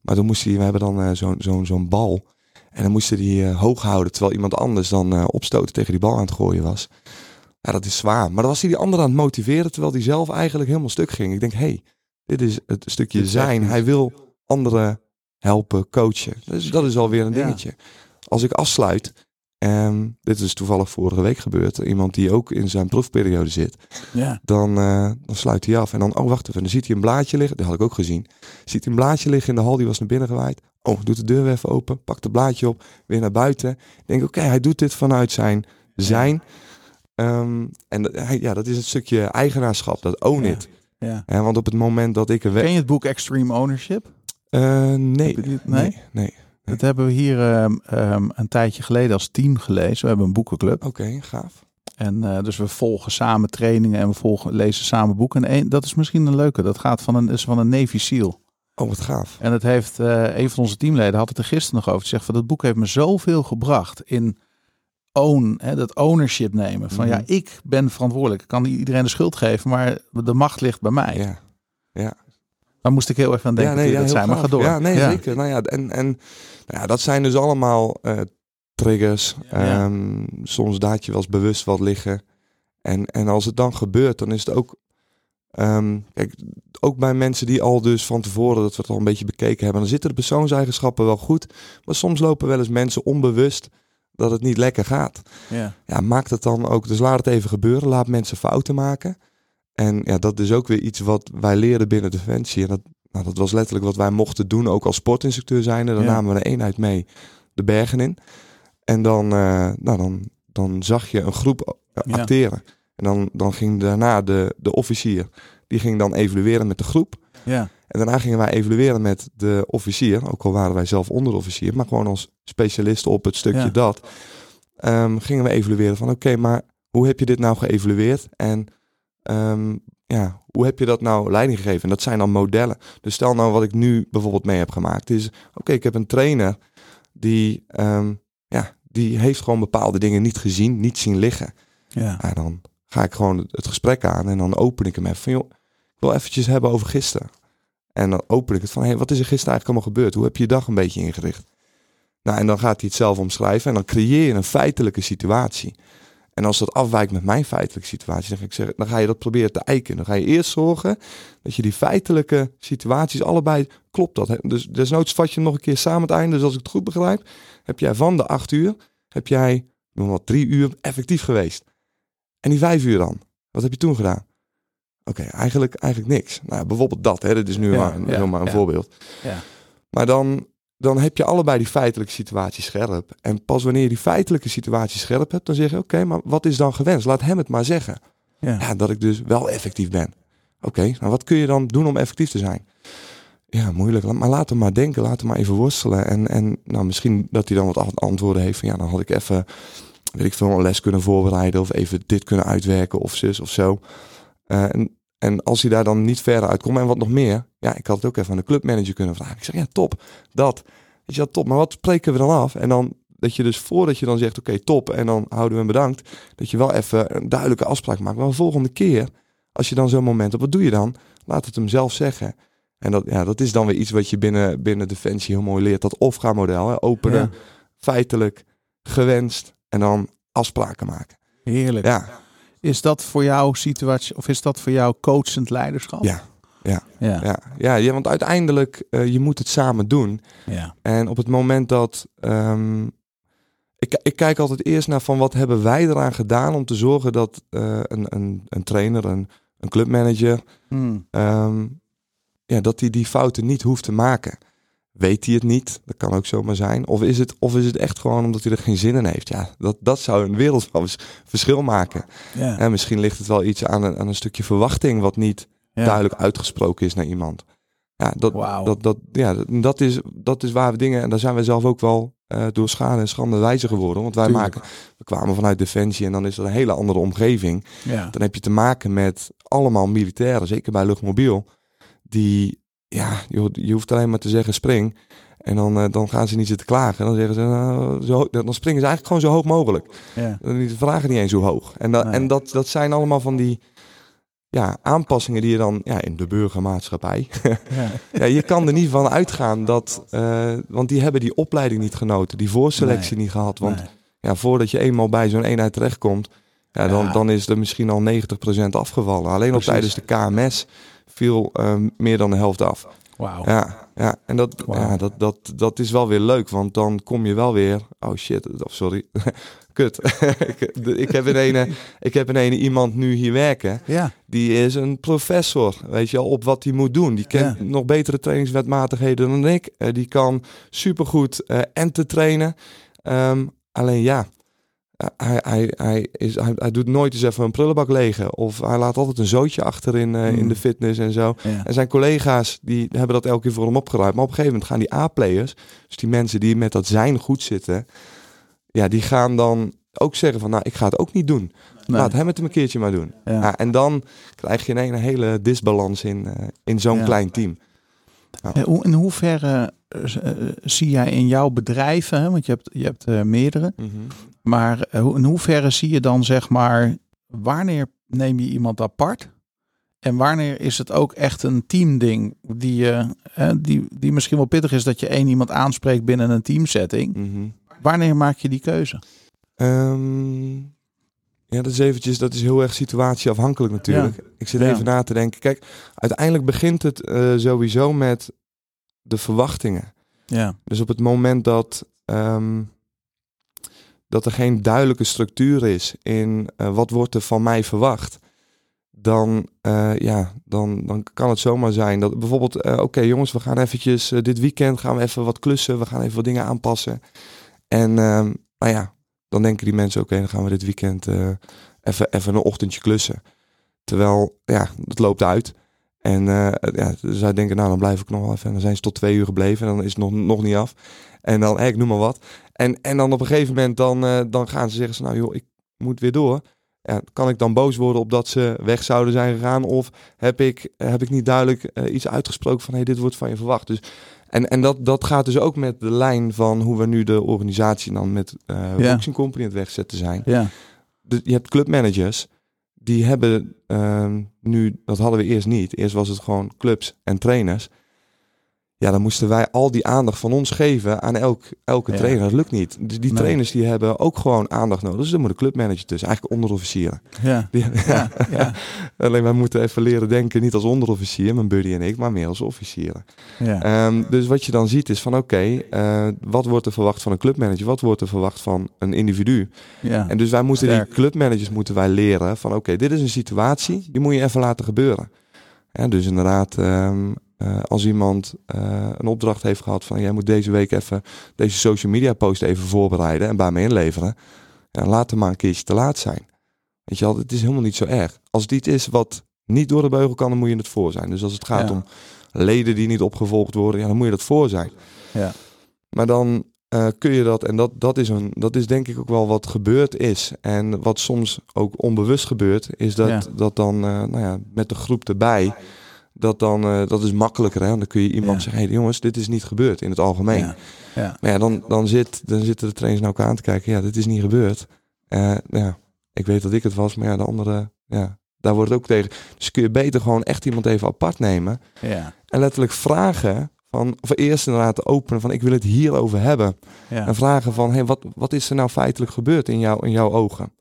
Maar dan moest hij, we hebben dan eh, zo'n zo'n zo'n bal. En dan moesten die eh, hoog houden. Terwijl iemand anders dan eh, opstoten tegen die bal aan het gooien was. Ja, dat is zwaar. Maar dan was hij die andere aan het motiveren. Terwijl hij zelf eigenlijk helemaal stuk ging. Ik denk, hé, hey, dit is het stukje
is
zijn. Hij wil anderen helpen, coachen. Dus dat is alweer een
Ja.
dingetje. Als ik afsluit. En dit is toevallig vorige week gebeurd. Iemand die ook in zijn proefperiode zit
Ja.
dan, eh, dan sluit hij af. En dan, oh wacht even, dan ziet hij een blaadje liggen. Dat had ik ook gezien. Ziet hij een blaadje liggen in de hal, die was naar binnen gewaaid. Oh, doet de deur weer even open, pakt het blaadje op, weer naar buiten. Denk, oké, hij doet dit vanuit zijn zijn. Ehm, en dat- ja, dat is het stukje eigenaarschap, dat own
Ja.
it.
ja.
Hè, want op het moment dat ik er.
Ken je het boek Extreme Ownership?
Nee.
Die- nee?
nee, nee.
Dat hebben we hier ehm, ehm, een tijdje geleden als team gelezen. We hebben een boekenclub.
Oké, gaaf.
En eh, dus we volgen samen trainingen en we volgen, lezen samen boeken. En één- dat is misschien een leuke. Dat gaat van een, is van een Navy SEAL.
Oh, wat gaaf.
En het heeft, eh, een van onze teamleden had het er gisteren nog over. Die zegt van dat boek heeft me zoveel gebracht in own, hè, dat ownership nemen. Van
Mhm.
ja, ik ben verantwoordelijk. Ik kan iedereen de schuld geven, maar de macht ligt bij mij.
Ja. Ja.
Daar moest ik heel even aan denken. toen je dat
heel
zei, maar ga door.
Ja, nee, zeker. Nou ja, en, en nou ja, dat zijn dus allemaal eh, triggers.
Ja.
Ehm, soms laat je wel eens bewust wat liggen. En, en als het dan gebeurt, dan is het ook... ehm, kijk, ook bij mensen die al dus van tevoren dat we het al een beetje bekeken hebben, dan zitten de persoonseigenschappen wel goed. Maar soms lopen wel eens mensen onbewust dat het niet lekker gaat.
Ja.
Ja, maak het dan ook. Dus laat het even gebeuren. Laat mensen fouten maken. En ja, dat is ook weer iets wat wij leren binnen Defensie. En dat, nou, dat was letterlijk wat wij mochten doen, ook als sportinstructeur zijnde. Dan
Ja.
namen we een eenheid mee de bergen in. En dan, eh, nou, dan, dan zag je een groep eh,
Ja.
acteren. En dan, dan ging daarna de, de officier, die ging dan evalueren met de groep.
Ja.
En daarna gingen wij evalueren met de officier, ook al waren wij zelf onderofficier, maar gewoon als specialist op het stukje
Ja.
dat. ehm, gingen we evalueren van oké, maar hoe heb je dit nou geëvalueerd? En ehm, ja, hoe heb je dat nou leiding gegeven? En dat zijn dan modellen. Dus stel nou wat ik nu bijvoorbeeld mee heb gemaakt, is oké, ik heb een trainer die, ehm, ja, die heeft gewoon bepaalde dingen niet gezien, niet zien liggen.
Ja.
Ja, dan ga ik gewoon het gesprek aan en dan open ik hem even van, joh, ik wil eventjes hebben over gisteren. En dan open ik het van, hé, hey, wat is er gisteren eigenlijk allemaal gebeurd? Hoe heb je je dag een beetje ingericht? Nou, en dan gaat hij het zelf omschrijven en dan creëer je een feitelijke situatie. En als dat afwijkt met mijn feitelijke situatie, dan ga, ik zeggen, dan ga je dat proberen te eiken. Dan ga je eerst zorgen dat je die feitelijke situaties allebei klopt. Dat. Dus desnoods vat je hem nog een keer samen het einde. Dus als ik het goed begrijp, heb jij van de acht uur, heb jij nog wat drie uur effectief geweest. En die vijf uur dan? Wat heb je toen gedaan? Oké, eigenlijk, eigenlijk niks. Nou, bijvoorbeeld dat. Hè? Dit is nu
Ja,
maar,
ja,
zomaar een
ja.
voorbeeld.
Ja.
Maar dan, dan heb je allebei die feitelijke situatie scherp. En pas wanneer je die feitelijke situatie scherp hebt, dan zeg je: Oké, maar wat is dan gewenst? Laat hem het maar zeggen.
Ja.
Ja, dat ik dus wel effectief ben. Oké, nou wat kun je dan doen om effectief te zijn? Ja, moeilijk. Maar laat hem maar denken, laat hem maar even worstelen. En, en nou, misschien dat hij dan wat ant- antwoorden heeft van ja, dan had ik even weet ik veel, een les kunnen voorbereiden of even dit kunnen uitwerken of zus of zo. Uh, en, en als hij daar dan niet verder uitkomt en wat nog meer, ja, ik had het ook even aan de clubmanager kunnen vragen. Ik zeg, ja, top, dat. Weet je, top, maar wat spreken we dan af? En dan dat je dus voordat je dan zegt, oké, top, en dan houden we hem bedankt, dat je wel even een duidelijke afspraak maakt. Maar de volgende keer, als je dan zo'n moment hebt, wat doe je dan? Laat het hem zelf zeggen. En dat, ja, dat is dan weer iets wat je binnen, binnen Defensie heel mooi leert. Dat OFGA-model, openen, feitelijk, gewenst en dan afspraken maken.
Heerlijk. Ja. Is dat voor jou situatie, of is dat voor jou coachend leiderschap?
Ja, ja, ja. ja. ja, want uiteindelijk, uh, je moet het samen doen. Ja. En op het moment dat um, ik, ik kijk altijd eerst naar van wat hebben wij eraan gedaan om te zorgen dat uh, een, een, een trainer, een, een clubmanager, hmm. um, ja, dat hij die fouten niet hoeft te maken. Weet hij het niet? Dat kan ook zomaar zijn. Of is het, of is het echt gewoon omdat hij er geen zin in heeft? Ja, dat, dat zou een wereld van verschil maken. Ja. En misschien ligt het wel iets aan een, aan een stukje verwachting wat niet duidelijk uitgesproken is naar iemand. Ja, dat, dat, dat, ja, dat, is, dat is waar we dingen, en daar zijn we zelf ook wel uh, door schade en schande wijzer geworden. Want wij maken, we kwamen vanuit Defensie en dan is dat een hele andere omgeving. Ja. Dan heb je te maken met allemaal militairen, zeker bij luchtmobiel, die, ja, je, je hoeft alleen maar te zeggen spring. En dan, uh, dan gaan ze niet zitten klagen. Dan zeggen ze, uh, zo, dan springen ze eigenlijk gewoon zo hoog mogelijk. Ja. Dan vragen niet eens hoe hoog. En, dat, en dat, dat zijn allemaal van die ja, aanpassingen die je dan ja, in de burgermaatschappij. [LAUGHS] ja. ja. je kan er niet van uitgaan dat. Uh, want die hebben die opleiding niet genoten, die voorselectie niet gehad. Want ja, voordat je eenmaal bij zo'n eenheid terechtkomt, ja, dan, dan is er misschien al 90% afgevallen. Alleen al tijdens de KMS viel uh, meer dan de helft af.
Wauw.
Ja, ja, en dat, ja, dat, dat, dat is wel weer leuk, want dan kom je wel weer. Oh shit, of sorry. [LAUGHS] Kut. [LAUGHS] ik, heb in ene, ik heb in ene iemand nu hier werken. Ja. Die is een professor, weet je al, op wat hij moet doen. Die kent nog betere trainingswetmatigheden dan ik. Uh, die kan supergoed uh, en te trainen. Um, alleen ja, hij, hij, hij, is, hij, doet nooit eens even een prullenbak legen. Of hij laat altijd een zootje achter in, uh, in de hmm. fitness en zo. En zijn collega's die hebben dat elke keer voor hem opgeruimd. Maar op een gegeven moment gaan die A-players, dus die mensen die met dat zijn goed zitten, ja, die gaan dan ook zeggen van, nou, ik ga het ook niet doen. Laat hem het een keertje maar doen. Ja. en dan krijg je een hele disbalans in, uh, in zo'n klein team.
Nou. In hoeverre uh, zie jij in jouw bedrijven, want je hebt, je hebt meerdere, mm -hmm. maar in hoeverre zie je dan zeg maar, wanneer neem je iemand apart? En wanneer is het ook echt een teamding die, uh, die, die misschien wel pittig is dat je één iemand aanspreekt binnen een teamsetting? Mm -hmm. Wanneer maak je die keuze?
Um, ja, dat is eventjes, dat is heel erg situatieafhankelijk natuurlijk. Ik zit even na te denken. Kijk, uiteindelijk begint het uh, sowieso met de verwachtingen. Ja. Dus op het moment dat, um, dat er geen duidelijke structuur is in uh, wat wordt er van mij verwacht, dan, uh, ja, dan, dan kan het zomaar zijn dat bijvoorbeeld, oké jongens, we gaan eventjes dit weekend gaan we even wat klussen, we gaan even wat dingen aanpassen. En um, nou ja, dan denken die mensen, oké, dan gaan we dit weekend uh, even, even een ochtendje klussen. Terwijl, ja, het loopt uit. En uh, ja, zij denken, nou, dan blijf ik nog wel even. En dan zijn ze tot twee uur gebleven en dan is het nog, nog niet af. En dan, ik noem maar wat. En, en dan op een gegeven moment, dan, uh, dan gaan ze zeggen, nou joh, ik moet weer door. Kan ik dan boos worden op dat ze weg zouden zijn gegaan? Of heb ik, heb ik niet duidelijk iets uitgesproken van, hey, dit wordt van je verwacht. Dus en, en dat, dat gaat dus ook met de lijn van hoe we nu de organisatie dan met uh, ja. Boxing Company het wegzetten zijn. Ja. Dus je hebt clubmanagers, die hebben uh, nu, dat hadden we eerst niet. Eerst was het gewoon clubs en trainers. Ja, dan moesten wij al die aandacht van ons geven aan elk, elke trainer. Dat lukt niet. Dus die trainers die hebben ook gewoon aandacht nodig. Dus dan moet de clubmanager tussen. Eigenlijk onderofficieren. Ja. [LAUGHS] ja, ja. [LAUGHS] Alleen wij moeten even leren denken, niet als onderofficier, mijn buddy en ik, maar meer als officieren. Ja. Um, dus wat je dan ziet is van oké, okay, uh, eh, wat wordt er verwacht van een clubmanager? Wat wordt er verwacht van een individu? Ja. En dus wij moeten die clubmanagers moeten wij leren van oké, okay, dit is een situatie, die moet je even laten gebeuren. Ja, dus inderdaad, um, uh, als iemand uh, een opdracht heeft gehad van jij moet deze week even deze social media post even voorbereiden en bij me inleveren. Ja, laat hem maar een keertje te laat zijn. Weet je wel, het is helemaal niet zo erg. Als iets is wat niet door de beugel kan, dan moet je het voor zijn. Dus als het gaat om leden die niet opgevolgd worden, ja, dan moet je dat voor zijn. Ja. Maar dan uh, kun je dat, en dat, dat, is een, dat is denk ik ook wel wat gebeurd is. En wat soms ook onbewust gebeurt, is dat, dat dan nou ja, met de groep erbij, dat dan, uh, dat is makkelijker. Hè? Dan kun je iemand zeggen, hey, jongens, dit is niet gebeurd in het algemeen. Ja. Ja. Maar ja, dan, dan, zit, dan zitten de trainers naar elkaar aan te kijken, ja, dit is niet gebeurd. ja, ik weet dat ik het was, maar ja, de andere, ja, daar wordt het ook tegen. Dus kun je beter gewoon echt iemand even apart nemen.
Ja.
En letterlijk vragen van, of eerst inderdaad openen van ik wil het hierover hebben. En vragen van hey, wat, wat is er nou feitelijk gebeurd in, jou, in jouw ogen?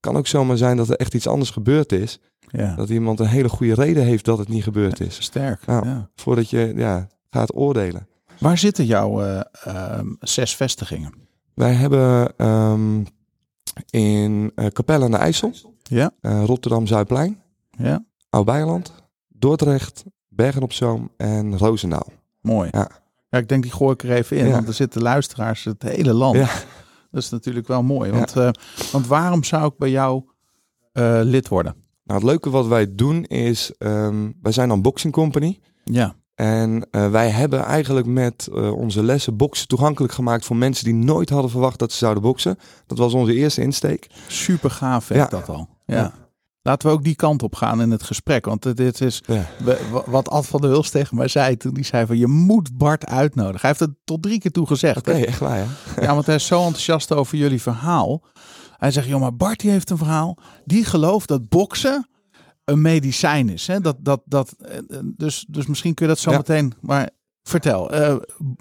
Kan ook zomaar zijn dat er echt iets anders gebeurd is. Ja. Dat iemand een hele goede reden heeft dat het niet gebeurd is.
Sterk.
Nou, ja. Voordat je ja, gaat oordelen.
Waar zitten jouw uh, um, zes vestigingen?
Wij hebben um, in uh, Capelle aan de IJssel,
ja.
Uh, Rotterdam Zuidplein,
ja.
Oud-Beijerland, Dordrecht, Bergen op Zoom en Roosendaal.
Mooi.
Ja.
ja, ik denk die gooi ik er even in, want er zitten luisteraars het hele land. Ja. Dat is natuurlijk wel mooi. Want, want waarom zou ik bij jou lid worden?
Nou, het leuke wat wij doen is, um, wij zijn dan Boxing Company.
Ja.
En uh, wij hebben eigenlijk met onze lessen boksen toegankelijk gemaakt voor mensen die nooit hadden verwacht dat ze zouden boksen. Dat was onze eerste insteek.
Super gaaf ja. dat al. Ja. Laten we ook die kant op gaan in het gesprek. Want dit is ja. wat Ad van der Huls tegen mij zei toen. Die zei van je moet Bart uitnodigen. Hij heeft het tot drie keer toe gezegd.
Oké, okay, echt waar ja.
ja, want hij is zo enthousiast over jullie verhaal. Hij zegt, joh, maar Bart die heeft een verhaal. Die gelooft dat boksen een medicijn is. Hè? Dat, dat, dat, dus, dus misschien kun je dat zo ja. meteen... Maar vertel. Uh,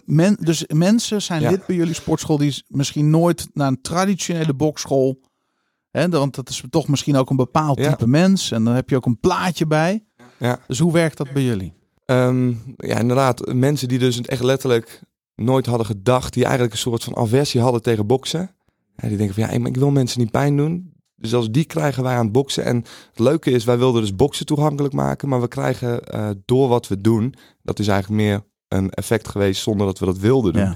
men, dus mensen zijn ja. lid bij jullie sportschool... die misschien nooit naar een traditionele bokschool Hè, want dat is toch misschien ook een bepaald type ja. mens. En dan heb je ook een plaatje bij.
Ja.
Dus hoe werkt dat bij jullie?
Um, ja, inderdaad. Mensen die dus echt letterlijk nooit hadden gedacht. Die eigenlijk een soort van aversie hadden tegen boksen. Die denken van ja, ik wil mensen niet pijn doen. Dus als die krijgen wij aan het boksen. En het leuke is, wij wilden dus boksen toegankelijk maken. Maar we krijgen uh, door wat we doen. Dat is eigenlijk meer een effect geweest zonder dat we dat wilden doen. Ja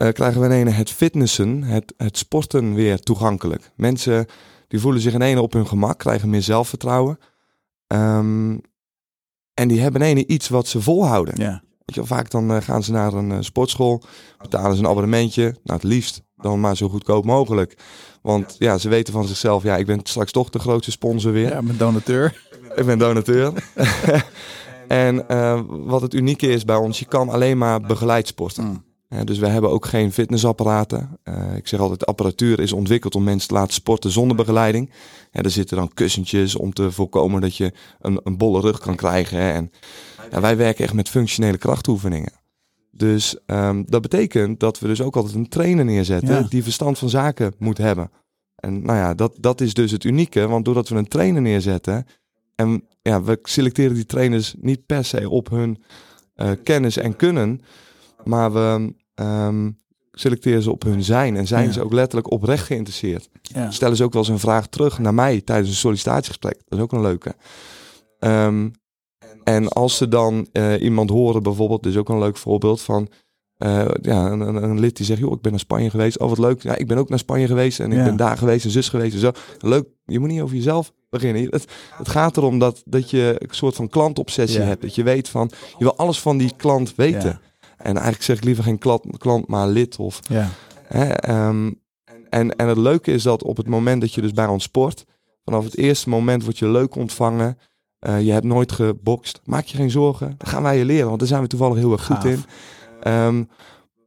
uh, krijgen we ineens het fitnessen, het, het sporten weer toegankelijk. Mensen die voelen zich in ene op hun gemak, krijgen meer zelfvertrouwen. Um, en die hebben ineens iets wat ze volhouden.
Ja.
Je, vaak dan uh, gaan ze naar een uh, sportschool, betalen ze een abonnementje. Nou, het liefst dan maar zo goedkoop mogelijk. Want ja, ze weten van zichzelf, ja, ik ben straks toch de grootste sponsor weer.
Ja, mijn donateur.
ik ben donateur. [LAUGHS] en uh, wat het unieke is bij ons, je kan alleen maar begeleid sporten. Mm. Uh, dus we hebben ook geen fitnessapparaten. Uh, ik zeg altijd, apparatuur is ontwikkeld om mensen te laten sporten zonder begeleiding. Ja, er zitten dan kussentjes om te voorkomen dat je een, een bolle rug kan krijgen. Hè. En ja, wij werken echt met functionele krachtoefeningen. Dus um, dat betekent dat we dus ook altijd een trainer neerzetten ja. die verstand van zaken moet hebben. En nou ja, dat, dat is dus het unieke, want doordat we een trainer neerzetten en ja, we selecteren die trainers niet per se op hun uh, kennis en kunnen, maar we um, selecteren ze op hun zijn. En zijn ja. ze ook letterlijk oprecht geïnteresseerd.
Ja.
Stellen ze ook wel eens een vraag terug naar mij tijdens een sollicitatiegesprek. Dat is ook een leuke. Um, en als ze dan uh, iemand horen bijvoorbeeld, is ook een leuk voorbeeld van... Uh, ja, een, een, lid die zegt, joh, ik ben naar Spanje geweest. Oh, wat leuk. Ja, ik ben ook naar Spanje geweest en ik ben daar geweest en zus geweest en zo. Leuk, je moet niet over jezelf beginnen. Het, het gaat erom dat, dat je een soort van klantobsessie ja. hebt. Dat je weet van, je wil alles van die klant weten. En eigenlijk zeg ik liever geen klant, klant maar lid. Of,
ja.
hè, um, en, en het leuke is dat op het moment dat je dus bij ons sport, vanaf het eerste moment word je leuk ontvangen. Uh, je hebt nooit gebokst. Maak je geen zorgen. Dan gaan wij je leren, want daar zijn we toevallig heel erg goed Gaaf. in. Um,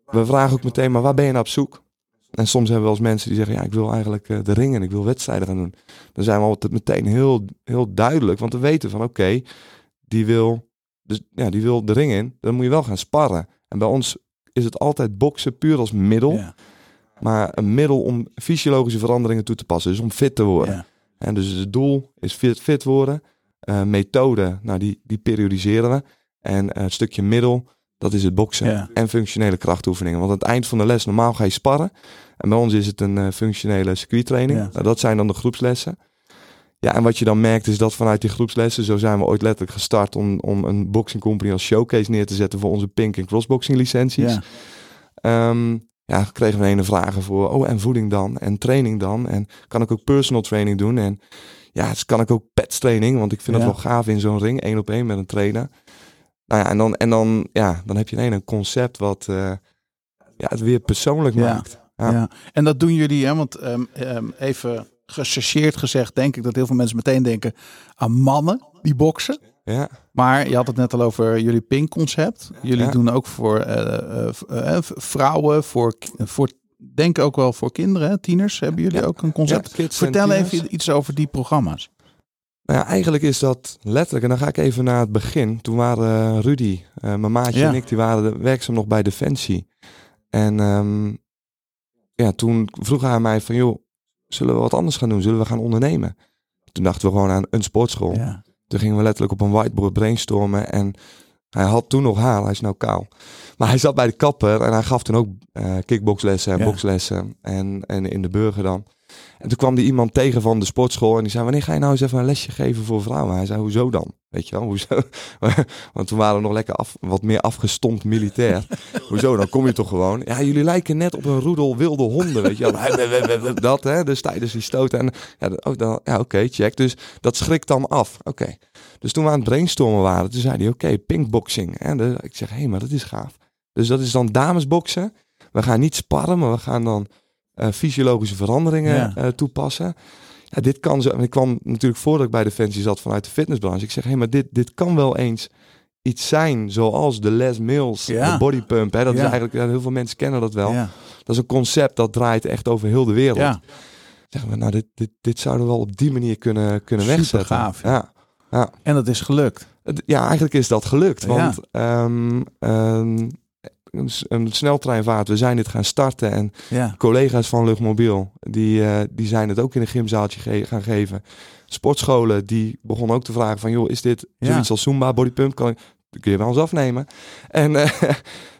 we vragen ook meteen, maar waar ben je naar op zoek? En soms hebben we wel eens mensen die zeggen, ja, ik wil eigenlijk uh, de ringen, ik wil wedstrijden gaan doen. Dan zijn we altijd meteen heel, heel duidelijk, want we weten van, oké, okay, die wil, dus ja, die wil de ring in. Dan moet je wel gaan sparren. En bij ons is het altijd boksen puur als middel.
Ja.
Maar een middel om fysiologische veranderingen toe te passen. Dus om fit te worden.
Ja.
En dus het doel is fit, fit worden. Uh, methode, nou die, die periodiseren we. En uh, het stukje middel, dat is het boksen.
Ja.
En functionele krachtoefeningen. Want aan het eind van de les, normaal ga je sparren. En bij ons is het een uh, functionele circuittraining.
Ja.
Nou, dat zijn dan de groepslessen. Ja, en wat je dan merkt is dat vanuit die groepslessen, zo zijn we ooit letterlijk gestart om, om een boxing company als showcase neer te zetten voor onze pink en crossboxing licenties.
Ja.
Um, ja, kregen we een vragen voor, oh en voeding dan en training dan en kan ik ook personal training doen en ja, dus kan ik ook pets training, want ik vind
Ja.
het wel gaaf in zo'n ring, één op één met een trainer. Nou ja, en dan, en dan, ja, dan heb je ineens een concept wat, uh, ja, het weer persoonlijk maakt.
Ja. ja. En dat doen jullie, hè? want um, um, even gechargeerd gezegd, denk ik dat heel veel mensen meteen denken aan mannen die boksen.
Ja.
Maar je had het net al over jullie pink concept. Jullie doen ook voor uh, uh, vrouwen, voor, voor denk ook wel voor kinderen, tieners. Hebben jullie ook een concept? Vertel even iets over die programma's.
Nou ja, eigenlijk is dat letterlijk, en dan ga ik even naar het begin. Toen waren Rudy, mijn maatje en ik, die waren werkzaam nog bij Defensie. En um, ja, toen vroeg hij mij van, joh, zullen we wat anders gaan doen? Zullen we gaan ondernemen? Toen dachten we gewoon aan een sportschool. Ja. Toen gingen we letterlijk op een whiteboard brainstormen. En hij had toen nog haar, hij is nou kaal. Maar hij zat bij de kapper en hij gaf toen ook uh, kickboxlessen en boxlessen. En, en in de burger dan. En toen kwam die iemand tegen van de sportschool en die zei, wanneer ga je nou eens even een lesje geven voor vrouwen? Hij zei, hoezo dan? Weet je wel, hoezo? [LAUGHS] Want toen waren we nog lekker af, wat meer afgestompt militair. [LAUGHS] hoezo, dan kom je toch gewoon. Ja, jullie lijken net op een roedel wilde honden, weet je wel. [LAUGHS] dat, hè, dus tijdens die stoten. En, ja, oh, ja oké, check. Dus dat schrikt dan af. Oké. Dus toen we aan het brainstormen waren, toen zei hij, oké, okay, pinkboxing. En ik zeg, hé, hey, maar dat is gaaf. Dus dat is dan damesboksen. We gaan niet sparren, maar we gaan dan uh, fysiologische veranderingen uh, toepassen. Ja, dit kan zo. Ik kwam natuurlijk voordat ik bij Defensie zat vanuit de fitnessbranche. Ik zeg, hé, hey, maar dit, dit kan wel eens iets zijn zoals de Les Mills, ja. de bodypump. Hè? Dat is eigenlijk, heel veel mensen kennen dat wel. Dat is een concept dat draait echt over heel de wereld. Ja. Zeggen we, nou, dit, dit, dit zouden we wel op die manier kunnen, kunnen
Super
wegzetten.
Gaaf, ja. Ja. En dat is gelukt.
Ja, eigenlijk is dat gelukt. Want um, um, een, een sneltreinvaart. We zijn dit gaan starten en ja. collega's van Luchtmobiel, die, uh, die zijn het ook in een gymzaaltje ge gaan geven. Sportscholen, die begonnen ook te vragen van, joh, is dit ja. zoiets als Zumba, bodypump? Kan, kun je wel eens afnemen. En uh, [LAUGHS]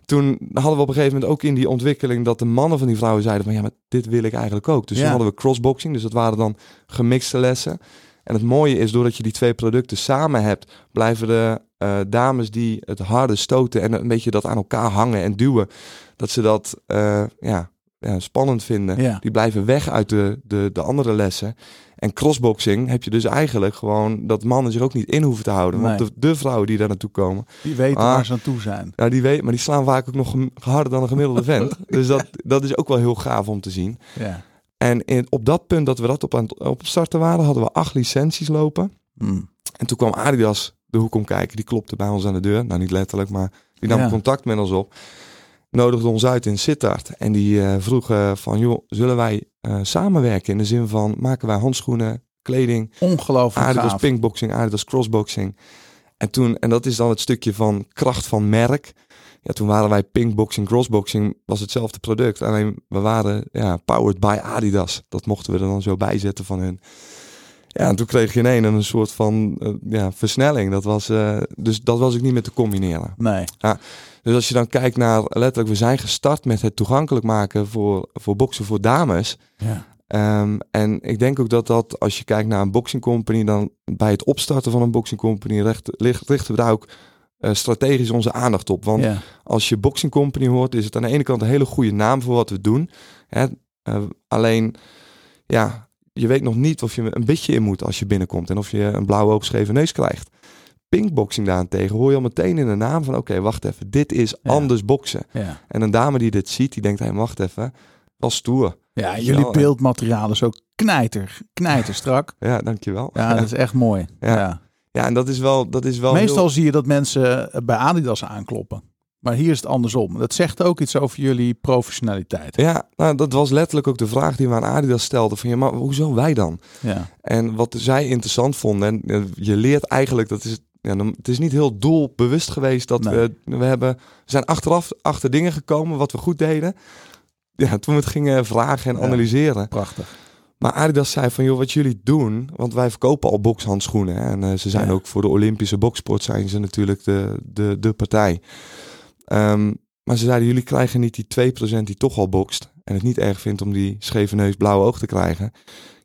toen hadden we op een gegeven moment ook in die ontwikkeling dat de mannen van die vrouwen zeiden van, ja, maar dit wil ik eigenlijk ook. Dus toen hadden we crossboxing, dus dat waren dan gemixte lessen. En het mooie is, doordat je die twee producten samen hebt, blijven de uh, dames die het harde stoten en een beetje dat aan elkaar hangen en duwen, dat ze dat uh, ja, ja, spannend vinden. Ja. Die blijven weg uit de, de, de andere lessen. En crossboxing heb je dus eigenlijk gewoon dat mannen zich ook niet in hoeven te houden. Want de, de, vrouwen die daar naartoe komen.
Die weten ah, waar ze aan toe zijn.
Ja, die weten, maar die slaan vaak ook nog harder dan een gemiddelde vent. [LAUGHS] dus dat, dat is ook wel heel gaaf om te zien.
Ja.
En in, op dat punt dat we dat op aan op starten waren, hadden we acht licenties lopen.
Hmm.
En toen kwam Adidas de hoek om kijken. Die klopte bij ons aan de deur. Nou, niet letterlijk, maar die nam contact met ons op. Nodigde ons uit in Sittard. En die uh, vroeg van, joh, zullen wij uh, samenwerken? In de zin van, maken wij handschoenen, kleding.
Ongelooflijk
Adidas
gaaf.
pinkboxing, Adidas crossboxing. En toen, en dat is dan het stukje van kracht van merk. Ja, toen waren wij pinkboxing, crossboxing, was hetzelfde product. Alleen we waren ja, powered by Adidas. Dat mochten we er dan zo bijzetten van hun. Ja, en toen kreeg je ineens een soort van uh, ja, versnelling. Dat was, uh, dus dat was ik niet meer te combineren.
Nee.
Ja, dus als je dan kijkt naar, letterlijk, we zijn gestart met het toegankelijk maken voor, voor boksen voor dames.
Ja.
Um, en ik denk ook dat dat, als je kijkt naar een boxing company, dan bij het opstarten van een boxing company recht, richten we daar ook uh, strategisch onze aandacht op. Want
ja.
als je boxing company hoort, is het aan de ene kant een hele goede naam voor wat we doen. Hè? alleen, ja, je weet nog niet of je een beetje in moet als je binnenkomt en of je een blauwe oogscheve neus krijgt. Pinkboxing daarentegen hoor je al meteen in de naam van oké, wacht even, dit is
Ja.
anders boksen.
Ja.
En een dame die dit ziet, die denkt, hé, wacht even, wel stoer.
Ja, jullie beeldmateriaal is ook knijter, knijter strak.
Ja, dankjewel.
Ja, dat is echt mooi.
Ja.
Ja.
En dat is wel, dat is wel
Meestal
heel-
zie je dat mensen bij Adidas aankloppen. Maar hier is het andersom. Dat zegt ook iets over jullie professionaliteit.
Ja, nou, dat was letterlijk ook de vraag die we aan Adidas stelden. Van ja, maar hoezo wij dan?
Ja.
En wat zij interessant vonden, en eh, je leert eigenlijk, dat is, ja, dan- het is niet heel doelbewust geweest dat
Nee.
we, we hebben, we zijn achteraf achter dingen gekomen wat we goed deden. Ja, toen we het gingen vragen en
Ja.
analyseren.
Prachtig.
Maar Adidas zei van, joh, wat jullie doen, want wij verkopen al bokshandschoenen. Hè, en eh, ze zijn
Ja.
ook voor de Olympische boksport zijn ze natuurlijk de, de, de partij. Ehm, maar ze zeiden, jullie krijgen niet die 2% die toch al bokst. En het niet erg vindt om die scheve neus, blauwe oog te krijgen.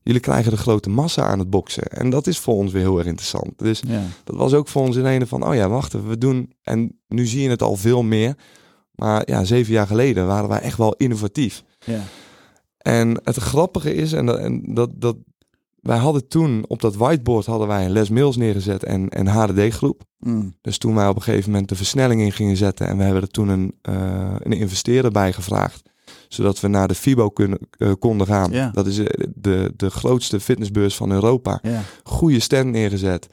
Jullie krijgen de grote massa aan het boksen. En dat is voor ons weer heel erg interessant. Dus
Ja.
dat was ook voor ons in ene van, oh ja, wacht even, we doen... En nu zie je het al veel meer. Maar ja, zeven jaar geleden waren wij echt wel innovatief.
Ja.
En het grappige is, en dat, en dat, dat wij hadden toen op dat whiteboard hadden wij een Les Mills neergezet en een HDD-groep.
Mm.
Dus toen wij op een gegeven moment de versnelling in gingen zetten en we hebben er toen een, uh, een investeerder bij gevraagd, zodat we naar de FIBO kunnen, uh, konden gaan. Dat is de, de grootste fitnessbeurs van Europa. Goede stand neergezet.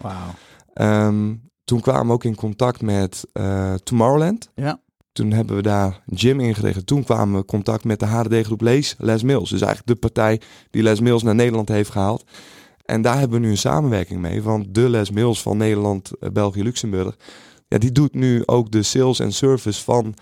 Um, toen kwamen we ook in contact met uh, Tomorrowland.
Ja.
Toen hebben we daar gym ingericht. Toen kwamen we contact met de HDD-groep Lees, Les Mills. Dus eigenlijk de partij die Les Mills naar Nederland heeft gehaald. En daar hebben we nu een samenwerking mee. Want de Les Mills van Nederland, uh, België, Luxemburg. Ja, die doet nu ook de sales en service van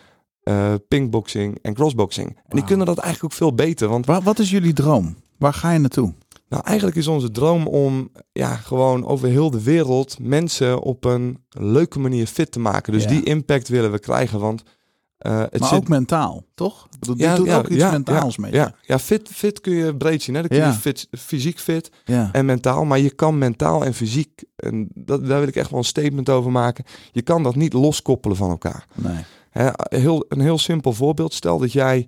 uh, pinkboxing en crossboxing. En wow. die kunnen dat eigenlijk ook veel beter. Want
wat, wat is jullie droom? Waar ga je naartoe?
Nou, eigenlijk is onze droom om ja, gewoon over heel de wereld mensen op een leuke manier fit te maken. Dus
Ja.
die impact willen we krijgen. Want uh, het
Maar
zit...
ook mentaal, toch? Bedoel, dit doet ook iets mentaals
ja,
je.
ja, ja, fit, fit kun je breed zien. Hè? Dan kun
Ja.
je fit, fysiek fit
Ja.
en mentaal. Maar je kan mentaal en fysiek, en dat, daar wil ik echt wel een statement over maken. Je kan dat niet loskoppelen van elkaar.
Nee.
Hè, heel, een heel simpel voorbeeld. Stel dat jij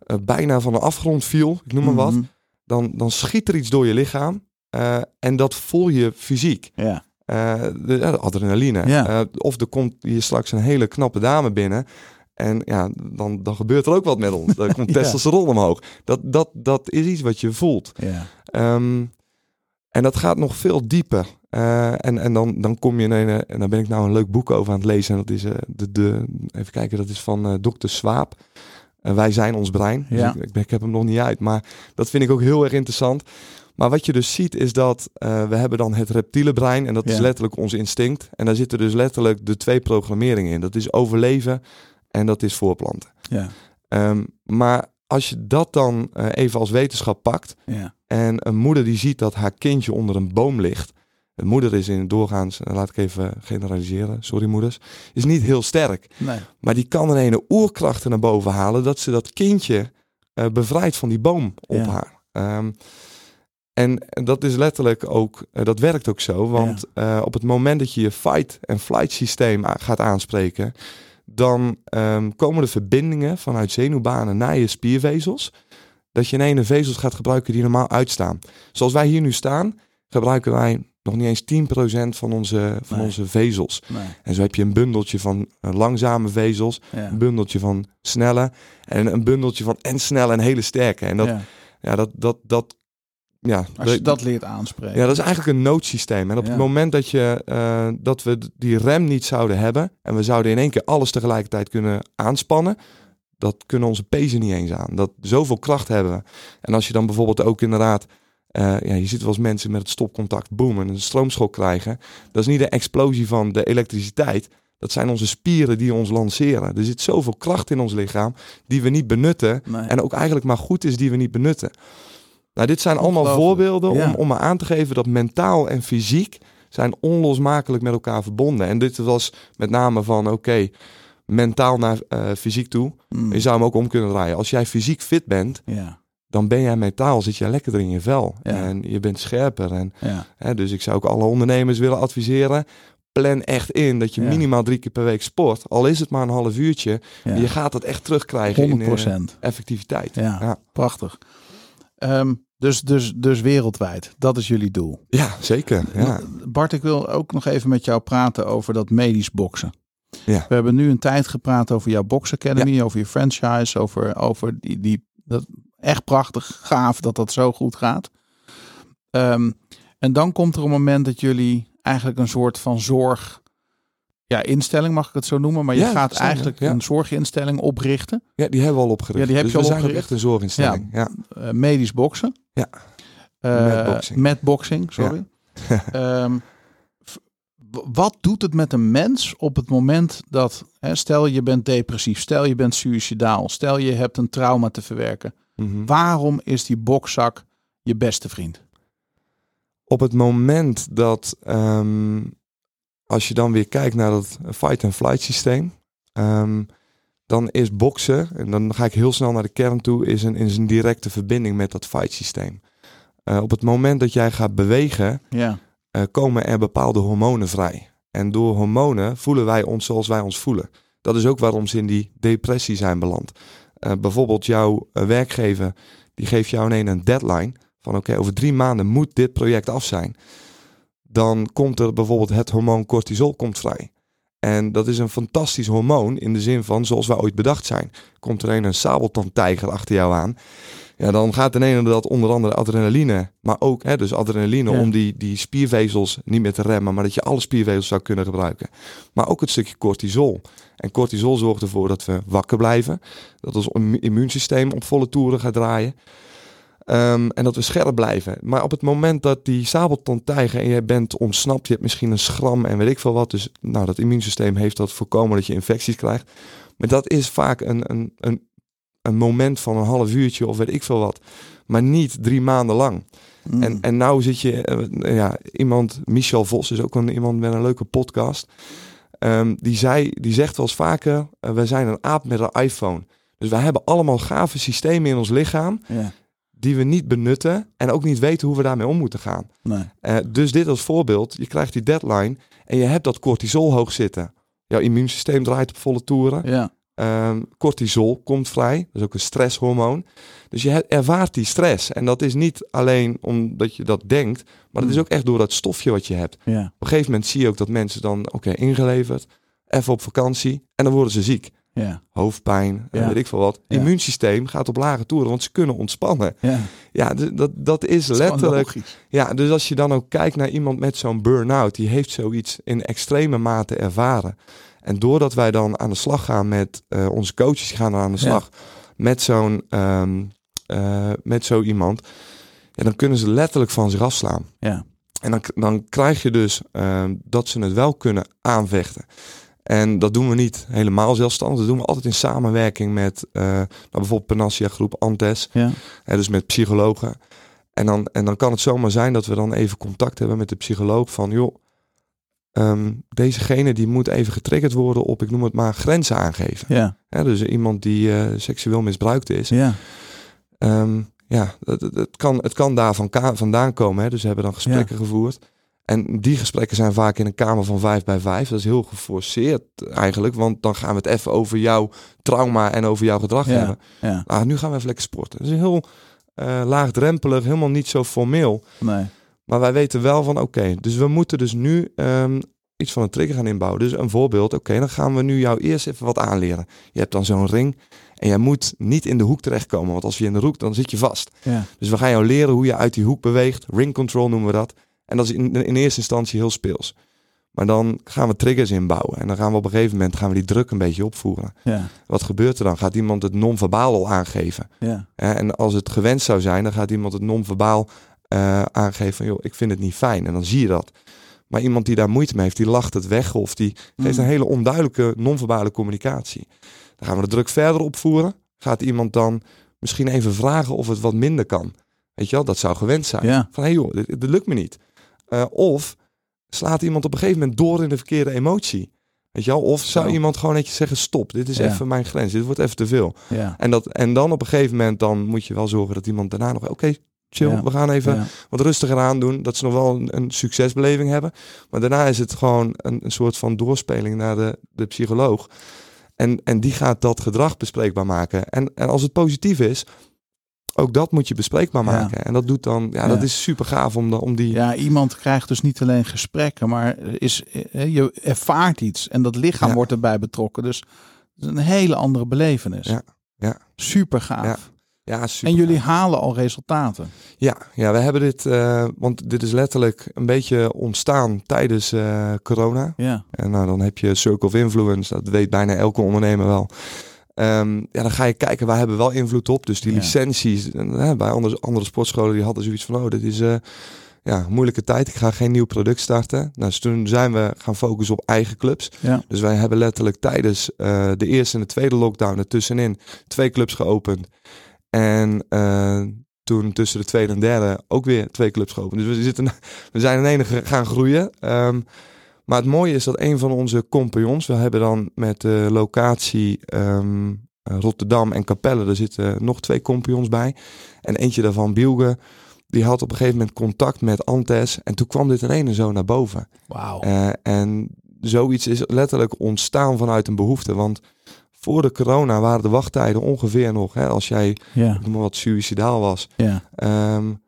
eh, bijna van de afgrond viel, ik noem maar wat.
Mhm.
Dan, dan schiet er iets door je lichaam. eh, en dat voel je fysiek.
Ja.
Eh, de, ja, de adrenaline.
Ja.
Eh, of er komt hier straks een hele knappe dame binnen. En ja, dan, dan gebeurt er ook wat met ons. Dan [LAUGHS] komt
Ja.
testosteron omhoog. Dat, dat, dat is iets wat je voelt.
Ja.
Ehm, en dat gaat nog veel dieper. Eh, en en dan, dan kom je in een, en dan ben ik nou een leuk boek over aan het lezen. En dat is eh, de, de, even kijken, dat is van eh Dr. Swaap. Wij zijn ons brein. Dus
Ja.
ik, ik, ik heb hem nog niet uit, maar dat vind ik ook heel erg interessant. Maar wat je dus ziet is dat we hebben dan het reptiele brein en dat is letterlijk ons instinct. En daar zitten dus letterlijk de twee programmeringen in. Dat is overleven en dat is voorplanten.
Ja.
Ehm, maar als je dat dan eh, even als wetenschap pakt
Ja.
en een moeder die ziet dat haar kindje onder een boom ligt. De moeder is in het doorgaans, eh, laat ik even generaliseren, sorry moeders, is niet heel sterk.
Nee.
Maar die kan er een oerkrachten naar boven halen dat ze dat kindje eh, bevrijdt van die boom op
Ja.
haar. Ehm, en dat is letterlijk ook, dat werkt ook zo, want op het moment dat je je fight en flight systeem gaat aanspreken, dan ehm, komen de verbindingen vanuit zenuwbanen naar je spiervezels, dat je ineens vezels gaat gebruiken die normaal uitstaan. Zoals wij hier nu staan, gebruiken wij nog niet eens 10% van onze, van
Nee.
onze vezels.
Nee.
En zo heb je een bundeltje van eh, langzame vezels,
Ja.
een bundeltje van snelle en een bundeltje van en snelle en hele sterke. En dat, ja.
Ja.
dat, dat, dat, ja,
Als je dat leert aanspreken.
ja, dat is eigenlijk een noodsysteem. En op
Ja.
het moment dat, je, eh, dat we die rem niet zouden hebben en we zouden in één keer alles tegelijkertijd kunnen aanspannen, dat kunnen onze pezen niet eens aan. Dat zoveel kracht hebben we. En als je dan bijvoorbeeld ook inderdaad, eh, ja, je ziet wel eens mensen met het stopcontact boom en een stroomschok krijgen. Dat is niet de explosie van de elektriciteit. Dat zijn onze spieren die ons lanceren. Er zit zoveel kracht in ons lichaam die we niet benutten.
Nee.
En ook eigenlijk maar goed is die we niet benutten. Nou, dit zijn allemaal voorbeelden
Ja.
om, om maar aan te geven dat mentaal en fysiek zijn onlosmakelijk met elkaar verbonden. En dit was met name van, oké, mentaal naar eh, fysiek toe.
Mm.
Je zou hem ook om kunnen draaien. Als jij fysiek fit bent,
Ja.
dan ben jij mentaal, zit jij lekkerder in je vel.
Ja.
En je bent scherper. En, hè, dus ik zou ook alle ondernemers willen adviseren, plan echt in dat je minimaal drie keer per week sport. Al is het maar een half uurtje. Je gaat het echt terugkrijgen in
100%.
eh, effectiviteit.
Ja.
Ja.
Prachtig. Ehm, dus, dus, dus wereldwijd. Dat is jullie doel.
Ja, zeker. Ja.
Bart, ik wil ook nog even met jou praten over dat medisch boksen.
Ja.
We hebben nu een tijd gepraat over jouw Box Academy, over je franchise, over, over die, die dat echt prachtig, gaaf dat dat zo goed gaat. Ehm, en dan komt er een moment dat jullie eigenlijk een soort van zorg, ja, instelling mag ik het zo noemen, maar je
Ja,
gaat eigenlijk
ja.
een zorginstelling oprichten,
Ja, die hebben we al opgericht.
Ja, die heb
dus
je
we
al
zijn
opgericht.
echt een zorginstelling. Ja.
eh, medisch boksen.
Ja.
Eh,
Met boxing.
Sorry. [LAUGHS] Ehm, wat doet het met een mens op het moment dat, hè, stel je bent depressief, stel je bent suicidaal, stel je hebt een trauma te verwerken.
Mhm.
Waarom is die bokzak je beste vriend?
Op het moment dat, ehm, als je dan weer kijkt naar dat fight-and-flight systeem, ehm, dan is boksen, en dan ga ik heel snel naar de kern toe, is een, is een directe verbinding met dat fight systeem. Eh, op het moment dat jij gaat bewegen,
Ja,
eh, komen er bepaalde hormonen vrij. En door hormonen voelen wij ons zoals wij ons voelen. Dat is ook waarom ze in die depressie zijn beland. Eh, bijvoorbeeld jouw werkgever, die geeft jou ineens een deadline van oké, over drie maanden moet dit project af zijn. Dan komt er bijvoorbeeld het hormoon cortisol komt vrij. En dat is een fantastisch hormoon in de zin van zoals wij ooit bedacht zijn. Komt er een, een sabeltandtijger achter jou aan. Ja, dan gaat ten ene dat onder andere adrenaline, maar ook hè, dus adrenaline om die, die spiervezels niet meer te remmen, maar dat je alle spiervezels zou kunnen gebruiken. Maar ook het stukje cortisol. En cortisol zorgt ervoor dat we wakker blijven, dat ons immuunsysteem op volle toeren gaat draaien. Ehm, en dat we scherp blijven. Maar op het moment dat die sabeltand tijgen en je bent ontsnapt, je hebt misschien een schram en weet ik veel wat. Dus nou, dat immuunsysteem heeft dat voorkomen dat je infecties krijgt. Maar dat is vaak een, een, een, een moment van een half uurtje of weet ik veel wat. Maar niet drie maanden lang. Mm. En, en nou zit je, uh, ja, iemand, Michel Vos is ook een, iemand met een leuke podcast. Ehm, die, zei, die zegt wel eens vaker, uh, we zijn een aap met een iPhone. Dus wij hebben allemaal gave systemen in ons lichaam. Ja die we niet benutten en ook niet weten hoe we daarmee om moeten gaan. Nee. Uh, dus dit als voorbeeld, je krijgt die deadline en je hebt dat cortisol hoog zitten. Jouw immuunsysteem draait op volle toeren. Ja. Um, cortisol komt vrij, dat is ook een stresshormoon. Dus je ervaart die stress. En dat is niet alleen omdat je dat denkt, maar dat is hmm. ook echt door dat stofje wat je hebt. Ja. Op een gegeven moment zie je ook dat mensen dan, oké, ingeleverd, even op vakantie en dan worden ze ziek. Ja. Hoofdpijn, ja. weet ik veel wat. Immuunsysteem gaat op lage toeren, want ze kunnen ontspannen. Ja, ja dat, dat is letterlijk. Ja, dus als je dan ook kijkt naar iemand met zo'n burn-out, die heeft zoiets in extreme mate ervaren. En doordat wij dan aan de slag gaan met uh, onze coaches, gaan dan aan de slag met zo'n um, uh, met zo iemand, ja, dan kunnen ze letterlijk van zich afslaan. Ja. En dan, dan krijg je dus uh, dat ze het wel kunnen aanvechten. En dat doen we niet helemaal zelfstandig. Dat doen we altijd in samenwerking met uh, nou bijvoorbeeld Panassia Groep, Antes. Ja. dus met psychologen. En dan, en dan kan het zomaar zijn dat we dan even contact hebben met de psycholoog van... joh, um, dezegene die moet even getriggerd worden op, ik noem het maar, grenzen aangeven. Ja. dus iemand die uh, seksueel misbruikt is. Ja. Um, ja, het, het, kan, het kan daar van vandaan komen. Hè. Dus we hebben dan gesprekken gevoerd. En die gesprekken zijn vaak in een kamer van vijf bij vijf. Dat is heel geforceerd eigenlijk, want dan gaan we het even over jouw trauma en over jouw gedrag hebben. Ja. Ah, nu gaan we even lekker sporten. Dat is heel uh, laagdrempelig, helemaal niet zo formeel. Nee. Maar wij weten wel van oké, dus we moeten dus nu um, iets van een trigger gaan inbouwen. Dus een voorbeeld, oké, dan gaan we nu jou eerst even wat aanleren. Je hebt dan zo'n ring en jij moet niet in de hoek terechtkomen, want als je in de hoek, dan zit je vast. Ja. Dus we gaan jou leren hoe je uit die hoek beweegt. Ring control noemen we dat. En dat is in, in eerste instantie heel speels. Maar dan gaan we triggers inbouwen. En dan gaan we op een gegeven moment gaan we die druk een beetje opvoeren. Ja. Wat gebeurt er dan? Gaat iemand het non-verbaal al aangeven? Ja. En als het gewenst zou zijn, dan gaat iemand het non-verbaal uh, aangeven van... joh, ik vind het niet fijn. En dan zie je dat. Maar iemand die daar moeite mee heeft, die lacht het weg... of die geeft mm. een hele onduidelijke non-verbale communicatie. Dan gaan we de druk verder opvoeren. Gaat iemand dan misschien even vragen of het wat minder kan? Weet je wel, dat zou gewend zijn. Ja. Van, hé hey joh, dit, dit lukt me niet. Uh, of slaat iemand op een gegeven moment door in de verkeerde emotie. Weet je wel? Of zou iemand gewoon netjes zeggen: stop, dit is even mijn grens, dit wordt even te veel. Ja. En, dat, en dan op een gegeven moment dan moet je wel zorgen dat iemand daarna nog: oké, chill, we gaan even wat rustiger aan doen. Dat ze nog wel een, een, succesbeleving hebben. Maar daarna is het gewoon een, een soort van doorspeling naar de, de psycholoog. En, en die gaat dat gedrag bespreekbaar maken. En, en als het positief is, ook dat moet je bespreekbaar maken. En dat doet dan, ja, dat is super gaaf om, de, om die.
Ja, iemand krijgt dus niet alleen gesprekken, maar is, je ervaart iets en dat lichaam wordt erbij betrokken. Dus is een hele andere belevenis. Ja, ja. super gaaf. Ja, super. En jullie halen al resultaten.
Ja, ja we hebben dit, uh, want dit is letterlijk een beetje ontstaan tijdens uh, corona. Ja. En nou, dan heb je Circle of Influence, dat weet bijna elke ondernemer wel. Um, ja, dan ga je kijken, waar hebben we wel invloed op. Dus die licenties, uh, bij andere, andere sportscholen, die hadden zoiets van, oh, dit is uh, ja, moeilijke tijd. Ik ga geen nieuw product starten. Nou, dus toen zijn we gaan focussen op eigen clubs. Ja. Dus wij hebben letterlijk tijdens uh, de eerste en de tweede lockdown ertussenin twee clubs geopend. En toen tussen de tweede en derde ook weer twee clubs geopend. Dus we, zitten, [LAUGHS] we zijn in enige gaan groeien. Um, maar het mooie is dat een van onze compagnons, we hebben dan met de locatie ehm, Rotterdam en Capelle, er zitten nog twee compagnons bij. En eentje daarvan, Bielge, die had op een gegeven moment contact met Antes. En toen kwam dit in ene zo naar boven. Wauw. Uh, en zoiets is letterlijk ontstaan vanuit een behoefte. Want voor de corona waren de wachttijden ongeveer nog, hè, als jij maar wat suicidaal was. Ja. Um,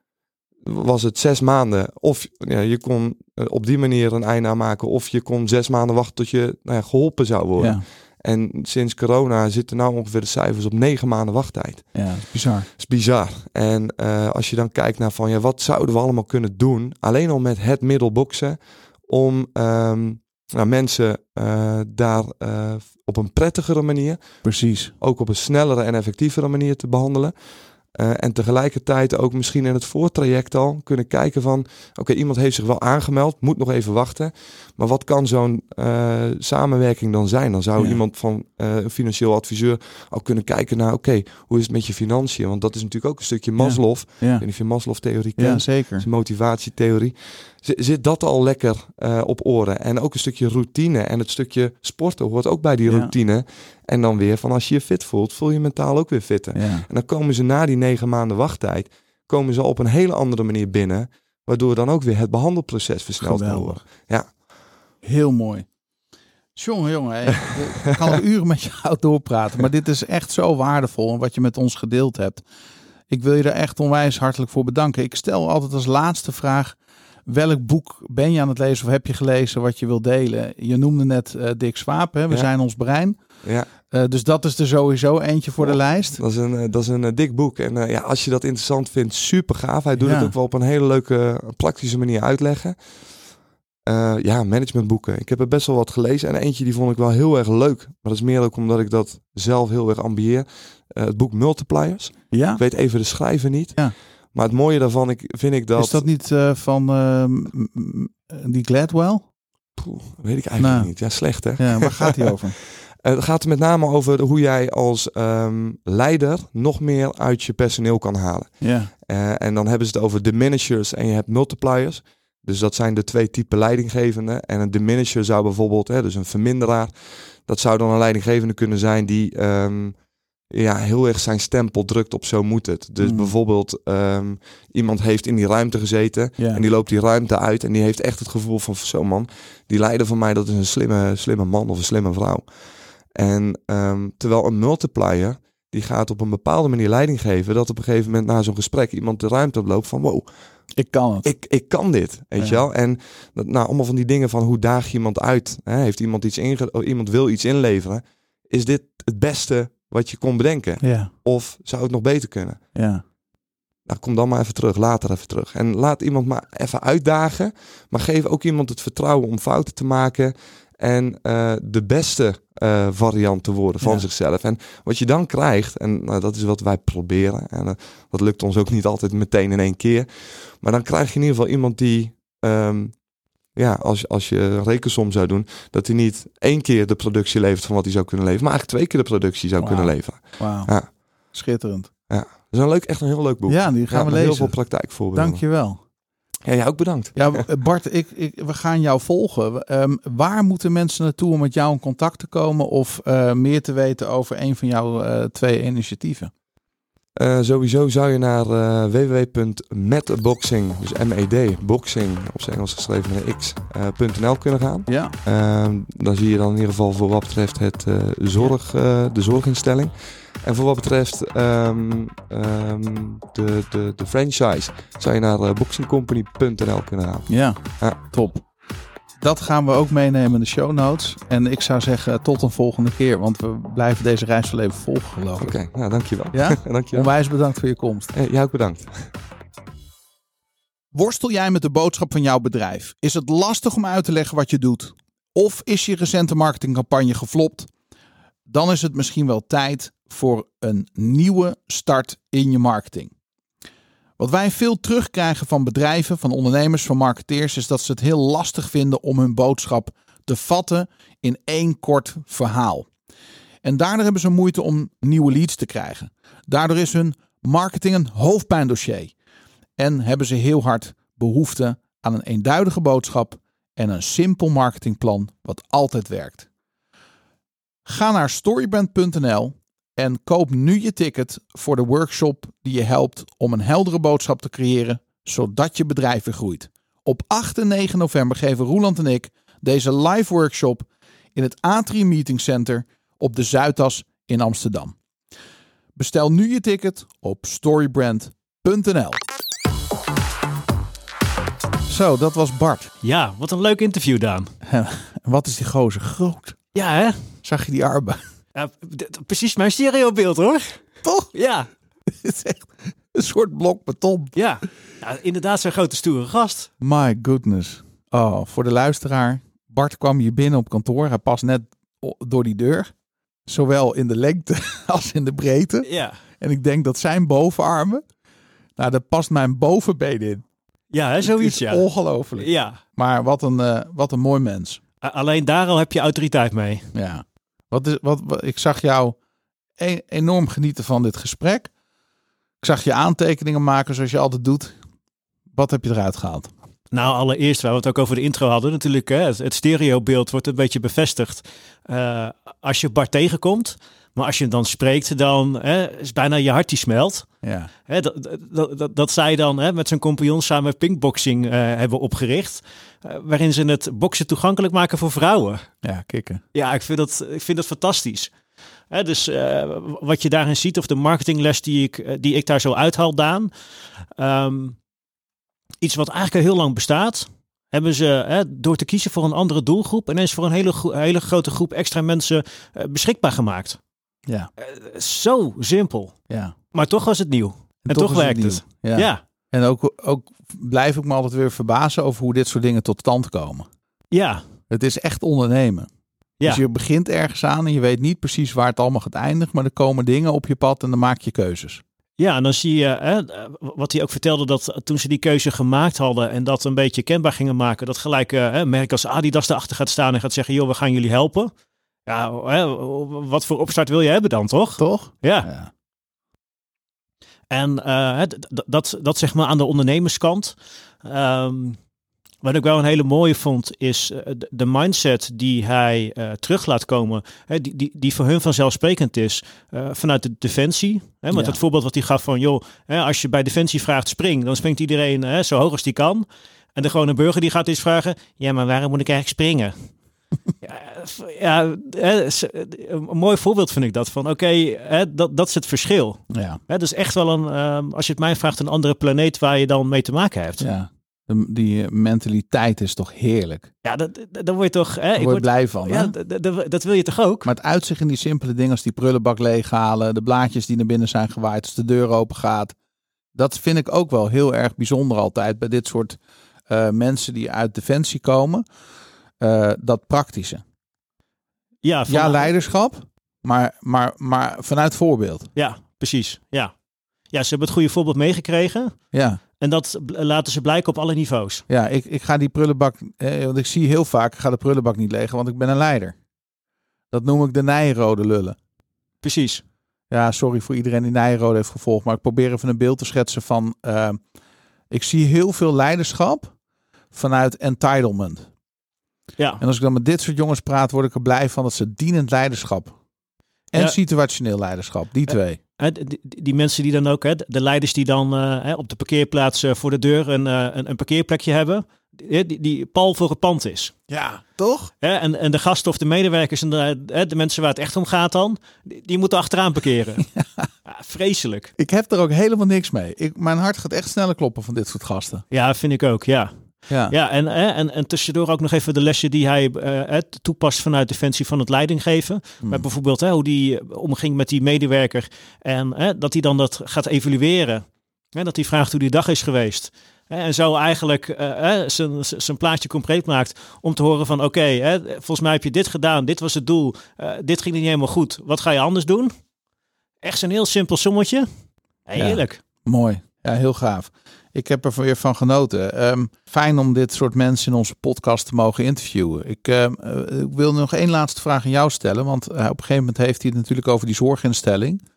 was het zes maanden. Of ja, je kon eh, op die manier een einde aan maken. Of je kon zes maanden wachten tot je nou ja, geholpen zou worden.
Ja,
En sinds corona zitten nou ongeveer de cijfers op negen maanden wachttijd.
ja, dat is bizar.
Dat is bizar. En eh, als je dan kijkt naar van ja, wat zouden we allemaal kunnen doen? Alleen al met het middel boksen. Om ehm, nou, mensen eh, daar op een prettigere manier,
Precies.
ook op een snellere en effectievere manier te behandelen. Eh, en tegelijkertijd ook misschien in het voortraject al kunnen kijken van... oké, iemand heeft zich wel aangemeld, moet nog even wachten. Maar wat kan zo'n eh, samenwerking dan zijn? Dan zou
Ja.
iemand van eh, een financieel adviseur al kunnen kijken naar... oké, hoe is het met je financiën? Want dat is natuurlijk ook een stukje Maslow. Ik
Ja,
weet niet of je Maslow-theorie
ja
kent.
zeker.
Is een motivatietheorie. Zit dat al lekker eh, op oren? En ook een stukje routine. En het stukje sporten hoort ook bij die
Ja.
routine. En dan weer van als je je fit voelt, voel je mentaal ook weer fitter.
Ja.
En dan komen ze na die negen maanden wachttijd, komen ze op een hele andere manier binnen. Waardoor dan ook weer het behandelproces versneld kan worden. Ja.
Heel mooi. Jongen, jongen, [LAUGHS] ik kan nog uren met jou doorpraten, maar dit is echt zo waardevol wat je met ons gedeeld hebt. Ik wil je er echt onwijs hartelijk voor bedanken. Ik stel altijd als laatste vraag, welk boek ben je aan het lezen of heb je gelezen wat je wil delen? Je noemde net eh, Dick Swaap, hè? we
Ja.
zijn ons brein.
Ja,
Eh, dus dat is er sowieso eentje voor de lijst.
dat is een, eh, dat is een dik boek. En ja, als je dat interessant vindt, super gaaf. Hij doet
Ja.
het ook wel op een hele leuke, praktische manier uitleggen. Ja, managementboeken. Ik heb er best wel wat gelezen. En eentje die vond ik wel heel erg leuk. Maar dat is meer ook omdat ik dat zelf heel erg ambieer. Het boek Multipliers.
Ja?
Ik weet even de schrijver niet.
Ja.
Maar het mooie daarvan ik, vind ik dat...
Is dat niet eh, van eh, m- m- die Gladwell?
Poeh, weet ik eigenlijk
Nou.
niet. Ja, slecht hè?
Ja, waar gaat die [LAUGHS] over?
Eh, Het gaat er met name over de- hoe jij als ehm, leider nog meer uit je personeel kan halen.
Ja,
Eh, en dan hebben ze het over diminishers en je hebt multipliers. Dus dat zijn de twee typen leidinggevenden. En een diminisher zou bijvoorbeeld, hè, dus een verminderaar, dat zou dan een leidinggevende kunnen zijn die ehm, ja, heel erg zijn stempel drukt op zo moet het. Dus
Mm.
bijvoorbeeld ehm, iemand heeft in die ruimte gezeten en die loopt die ruimte uit en die heeft echt het gevoel van zo man, die leider van mij dat is een slimme, slimme man of een slimme vrouw. En ehm, terwijl een multiplier, die gaat op een bepaalde manier leiding geven, dat op een gegeven moment na zo'n gesprek iemand de ruimte oploopt van wow,
ik kan het.
ik, ik kan dit, weet
Ja.
je wel. En dat, nou, allemaal van die dingen van hoe daag je iemand uit? Hè? Heeft iemand iets inge oh, iemand wil iets inleveren? Is dit het beste wat je kon bedenken?
Ja,
Of zou het nog beter kunnen?
ja.
Nou, kom dan maar even terug, later even terug. En laat iemand maar even uitdagen. Maar geef ook iemand het vertrouwen om fouten te maken. En eh, de beste eh, variant te worden van
Ja.
zichzelf. En wat je dan krijgt, en nou, dat is wat wij proberen. En eh, dat lukt ons ook niet altijd meteen in één keer. Maar dan krijg je in ieder geval iemand die, ehm, ja, als, als je rekensom zou doen, dat hij niet één keer de productie levert van wat hij zou kunnen leveren, maar eigenlijk twee keer de productie zou kunnen leveren.
Wauw.
Ja.
Schitterend.
Dat is een leuk, echt een heel leuk boek.
Ja, die gaan
Ja,
we
met heel
lezen.
veel praktijkvoorbeelden.
Dankjewel.
Ja, jij ook bedankt.
Ja, Bart, ik, ik, we gaan jou volgen. Ehm, waar moeten mensen naartoe om met jou in contact te komen of eh, meer te weten over een van jouw eh, twee initiatieven?
Eh, sowieso zou je naar eh www.medboxing, dus M-E-D, boxing, op zijn Engels geschreven met een x, eh, kunnen gaan.
Ja,
Ehm, dan zie je dan in ieder geval voor wat betreft het, zorg, de zorginstelling. En voor wat betreft ehm, ehm, de, de, de franchise zou je naar boxingcompany.nl kunnen gaan.
ja,
Ja.
top. Dat gaan we ook meenemen in de show notes. En ik zou zeggen tot een volgende keer, want we blijven deze reis wel even volgen geloof ik.
Oké, nou dankjewel.
Ja? [LAUGHS]
dankjewel.
Onwijs bedankt voor je komst.
Eh, jij ook bedankt.
Worstel jij met de boodschap van jouw bedrijf? Is het lastig om uit te leggen wat je doet? Of is je recente marketingcampagne geflopt? Dan is het misschien wel tijd voor een nieuwe start in je marketing. Wat wij veel terugkrijgen van bedrijven, van ondernemers, van marketeers, is dat ze het heel lastig vinden om hun boodschap te vatten in één kort verhaal. En daardoor hebben ze moeite om nieuwe leads te krijgen. Daardoor is hun marketing een hoofdpijndossier. En hebben ze heel hard behoefte aan een eenduidige boodschap en een simpel marketingplan wat altijd werkt. Ga naar storybrand.nl en koop nu je ticket voor de workshop die je helpt om een heldere boodschap te creëren, zodat je bedrijf weer groeit. Op 8 en 9 november geven Roeland en ik deze live workshop in het Atrium Meeting Center op de Zuidas in Amsterdam. Bestel nu je ticket op storybrand.nl. Zo, dat was Bart.
Ja, wat een leuk interview, Daan. [LAUGHS]
Wat is die gozer groot.
Ja, hè?
Zag je die armen?
Ja, precies mijn stereobeeld, hoor.
Toch?
Ja, [LAUGHS]
Het is echt een soort blok beton.
ja. ja inderdaad zo'n grote stoere gast.
My goodness. Oh, voor de luisteraar. Bart kwam hier binnen op kantoor. Hij past net door die deur. Zowel in de lengte [LAUGHS] als in de breedte.
Ja.
En ik denk dat zijn bovenarmen... Nou, daar past mijn bovenbeen in.
Ja, hè, zoiets, ja.
ongelooflijk.
Ja.
Maar wat een, eh, wat een mooi mens.
Alleen daar al heb je autoriteit mee.
Ja. Wat is, wat, ik zag jou e- enorm genieten van dit gesprek. Ik zag je aantekeningen maken zoals je altijd doet. Wat heb je eruit gehaald?
Nou, allereerst, waar we het ook over de intro hadden, natuurlijk, hè, het, het stereobeeld wordt een beetje bevestigd eh, als je Bart tegenkomt. Maar als je hem dan spreekt, dan hè, is bijna je hart die smelt.
Ja,
Hè, dat, dat, dat, dat zij dan hè, met zijn compagnon samen pinkboxing eh, hebben opgericht. eh, waarin ze het boksen toegankelijk maken voor vrouwen.
ja kikken.
Ja, ik vind dat, ik vind dat fantastisch. Hè, dus eh, wat je daarin ziet, of de marketingles die ik, die ik daar zo uithaal, Daan. ehm, iets wat eigenlijk al heel lang bestaat. Hebben ze hè, door te kiezen voor een andere doelgroep ineens voor een hele, hele grote groep extra mensen beschikbaar gemaakt.
Ja,
Zo simpel.
ja.
Maar toch was het nieuw. En, toch,
is
werkt het.
Ja.
Ja.
En ook, ook blijf ik me altijd weer verbazen over hoe dit soort dingen tot stand komen.
Ja.
Het is echt ondernemen.
Ja.
Dus je begint ergens aan en je weet niet precies waar het allemaal gaat eindigen. Maar er komen dingen op je pad en dan maak je keuzes.
Ja, en dan zie je hè, wat hij ook vertelde, dat toen ze die keuze gemaakt hadden en dat een beetje kenbaar gingen maken, dat gelijk eh, hè, merk als Adidas erachter gaat staan en gaat zeggen, joh, we gaan jullie helpen. Ja, wat voor opstart wil je hebben dan, toch?
Toch?
Ja.
Ja.
En eh, dat, dat zeg maar aan de ondernemerskant. Ehm, wat ik wel een hele mooie vond, is eh, de- mindset die hij eh, terug laat komen. Hè, die, die, die voor hun vanzelfsprekend is vanuit de defensie. Hè, met
Ja.
het voorbeeld wat hij gaf van, joh, hè, als je bij defensie vraagt spring, dan springt iedereen hè, zo hoog als die kan. En de gewone burger die gaat eens vragen, ja, maar waarom moet ik eigenlijk springen? Ja, ja een mooi voorbeeld vind ik dat. Van oké, dat, dat is het verschil.
Ja.
Hè, dus echt wel een, ehm, als je het mij vraagt, een andere planeet waar je dan mee te maken hebt. Ja,
ja. Die eh, mentaliteit is toch heerlijk.
dat, dat, daar word je toch. Hè,
Daar
ik
word
word,
blij van.
ja,
hè?
dat, dat, dat wil je toch ook?
Maar het uitzicht in die simpele dingen als die prullenbak leeghalen, de blaadjes die naar binnen zijn gewaaid, als de deur open gaat. Dat vind ik ook wel heel erg bijzonder altijd bij dit soort eh, mensen die uit defensie komen. Eh, dat praktische.
ja, van-
Ja, leiderschap, maar, maar, maar vanuit voorbeeld.
Ja, precies. Ja. ja, ze hebben het goede voorbeeld meegekregen.
Ja,
En dat laten ze blijken op alle niveaus.
ja ik, ik ga die prullenbak, eh, want ik zie heel vaak, ik ga de prullenbak niet legen, want ik ben een leider. Dat noem ik de Nijrode lullen.
Precies.
Ja, sorry voor iedereen die Nijrode heeft gevolgd, maar ik probeer even een beeld te schetsen van. eh, ik zie heel veel leiderschap vanuit entitlement.
Ja,
En als ik dan met dit soort jongens praat, word ik er blij van dat ze dienend leiderschap en
Ja.
situationeel leiderschap, die twee.
Die, die- mensen die dan ook, hè, de leiders die dan eh, hè, op de parkeerplaats eh, voor de deur een, eh, een, een parkeerplekje hebben, die, die, die pal voor het pand is.
Ja, toch?
En, en de gasten of de medewerkers en de, de mensen waar het echt om gaat dan, die, moeten achteraan parkeren. [LAUGHS] Ja, vreselijk.
Ik heb er ook helemaal niks mee. Ik, mijn hart gaat echt sneller kloppen van dit soort gasten.
Ja, vind ik ook, ja.
Ja,
Ja, en, en, en tussendoor ook nog even de lesje die hij eh, toepast vanuit Defensie van het leidinggeven.
Hmm.
Met bijvoorbeeld hè, hoe die eh, omging met die medewerker. En hè, dat hij dan dat gaat evalueren. Hè, dat hij vraagt hoe die dag is geweest. En zo eigenlijk hè, zijn- plaatje compleet maakt. Om te horen van oké, volgens mij heb je dit gedaan. Dit was het doel. dit ging niet helemaal goed. Wat ga je anders doen? Echt zo'n heel simpel sommetje. Heerlijk.
Mooi. Ja, heel gaaf. Ik heb er weer van genoten. Ehm, fijn om dit soort mensen in onze podcast te mogen interviewen. Ik, ehm, eh, ik wil nog één laatste vraag aan jou stellen. Want eh, op een gegeven moment heeft hij het natuurlijk over die zorginstelling.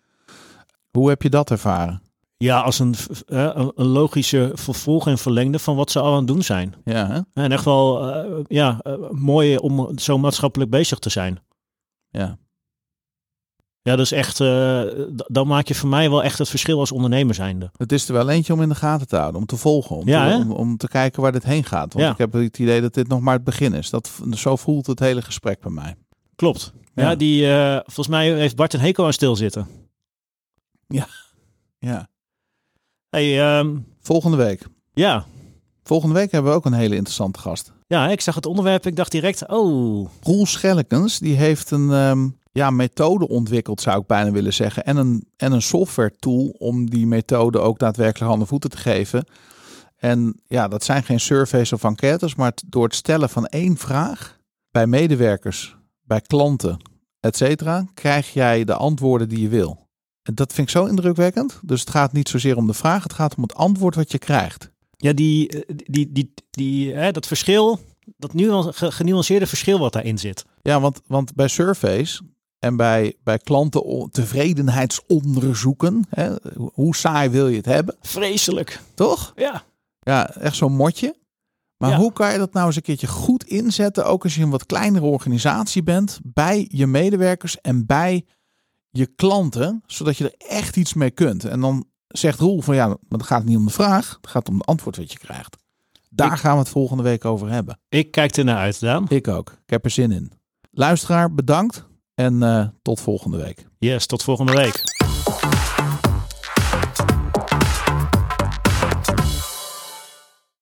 Hoe heb je dat ervaren?
Ja, als een, eh, een logische vervolg en verlengde van wat ze al aan het doen zijn.
Ja, hè?
En echt wel ja, mooi om zo maatschappelijk bezig te zijn.
ja.
Ja, dus echt, eh, d- dan maak je voor mij wel echt het verschil als ondernemer zijnde.
Het is er wel eentje om in de gaten te houden, om te volgen, om,
Ja,
te, om, om te kijken waar dit heen gaat. Want
Ja.
ik heb het idee dat dit nog maar het begin is. Dat, zo voelt het hele gesprek bij mij.
Klopt. Ja,
Ja.
die, eh, volgens mij heeft Bart een hekel aan stilzitten.
Ja.
Hey, ehm,
Volgende week.
ja,
Volgende week hebben we ook een hele interessante gast.
Ja, ik zag het onderwerp. Ik dacht direct, oh.
Roel Schellekens, die heeft een ehm, ja, methode ontwikkeld, zou ik bijna willen zeggen. En een, en een software tool om die methode ook daadwerkelijk handen voeten te geven. En ja, dat zijn geen surveys of enquêtes, maar door het stellen van één vraag bij medewerkers, bij klanten, et cetera, krijg jij de antwoorden die je wil. En dat vind ik zo indrukwekkend. Dus het gaat niet zozeer om de vraag, het gaat om het antwoord wat je krijgt.
Ja, die, eh, die, die, die, hè, dat verschil, dat genuanceerde verschil wat daarin zit.
Ja, want, want bij surveys en bij, bij klanten tevredenheidsonderzoeken, hè, hoe saai wil je het hebben?
Vreselijk.
Toch?
Ja.
Ja, echt zo'n motje. Maar hoe kan je dat nou eens een keertje goed inzetten, ook als je een wat kleinere organisatie bent, bij je medewerkers en bij je klanten, zodat je er echt iets mee kunt. En dan zegt Roel van ja, maar het gaat niet om de vraag, het gaat om het antwoord wat je krijgt. Daar gaan we het volgende week over hebben.
Ik kijk er naar uit, Dan.
Ik ook. Ik heb er zin in. Luisteraar, bedankt en eh, tot volgende week.
Yes, tot volgende week.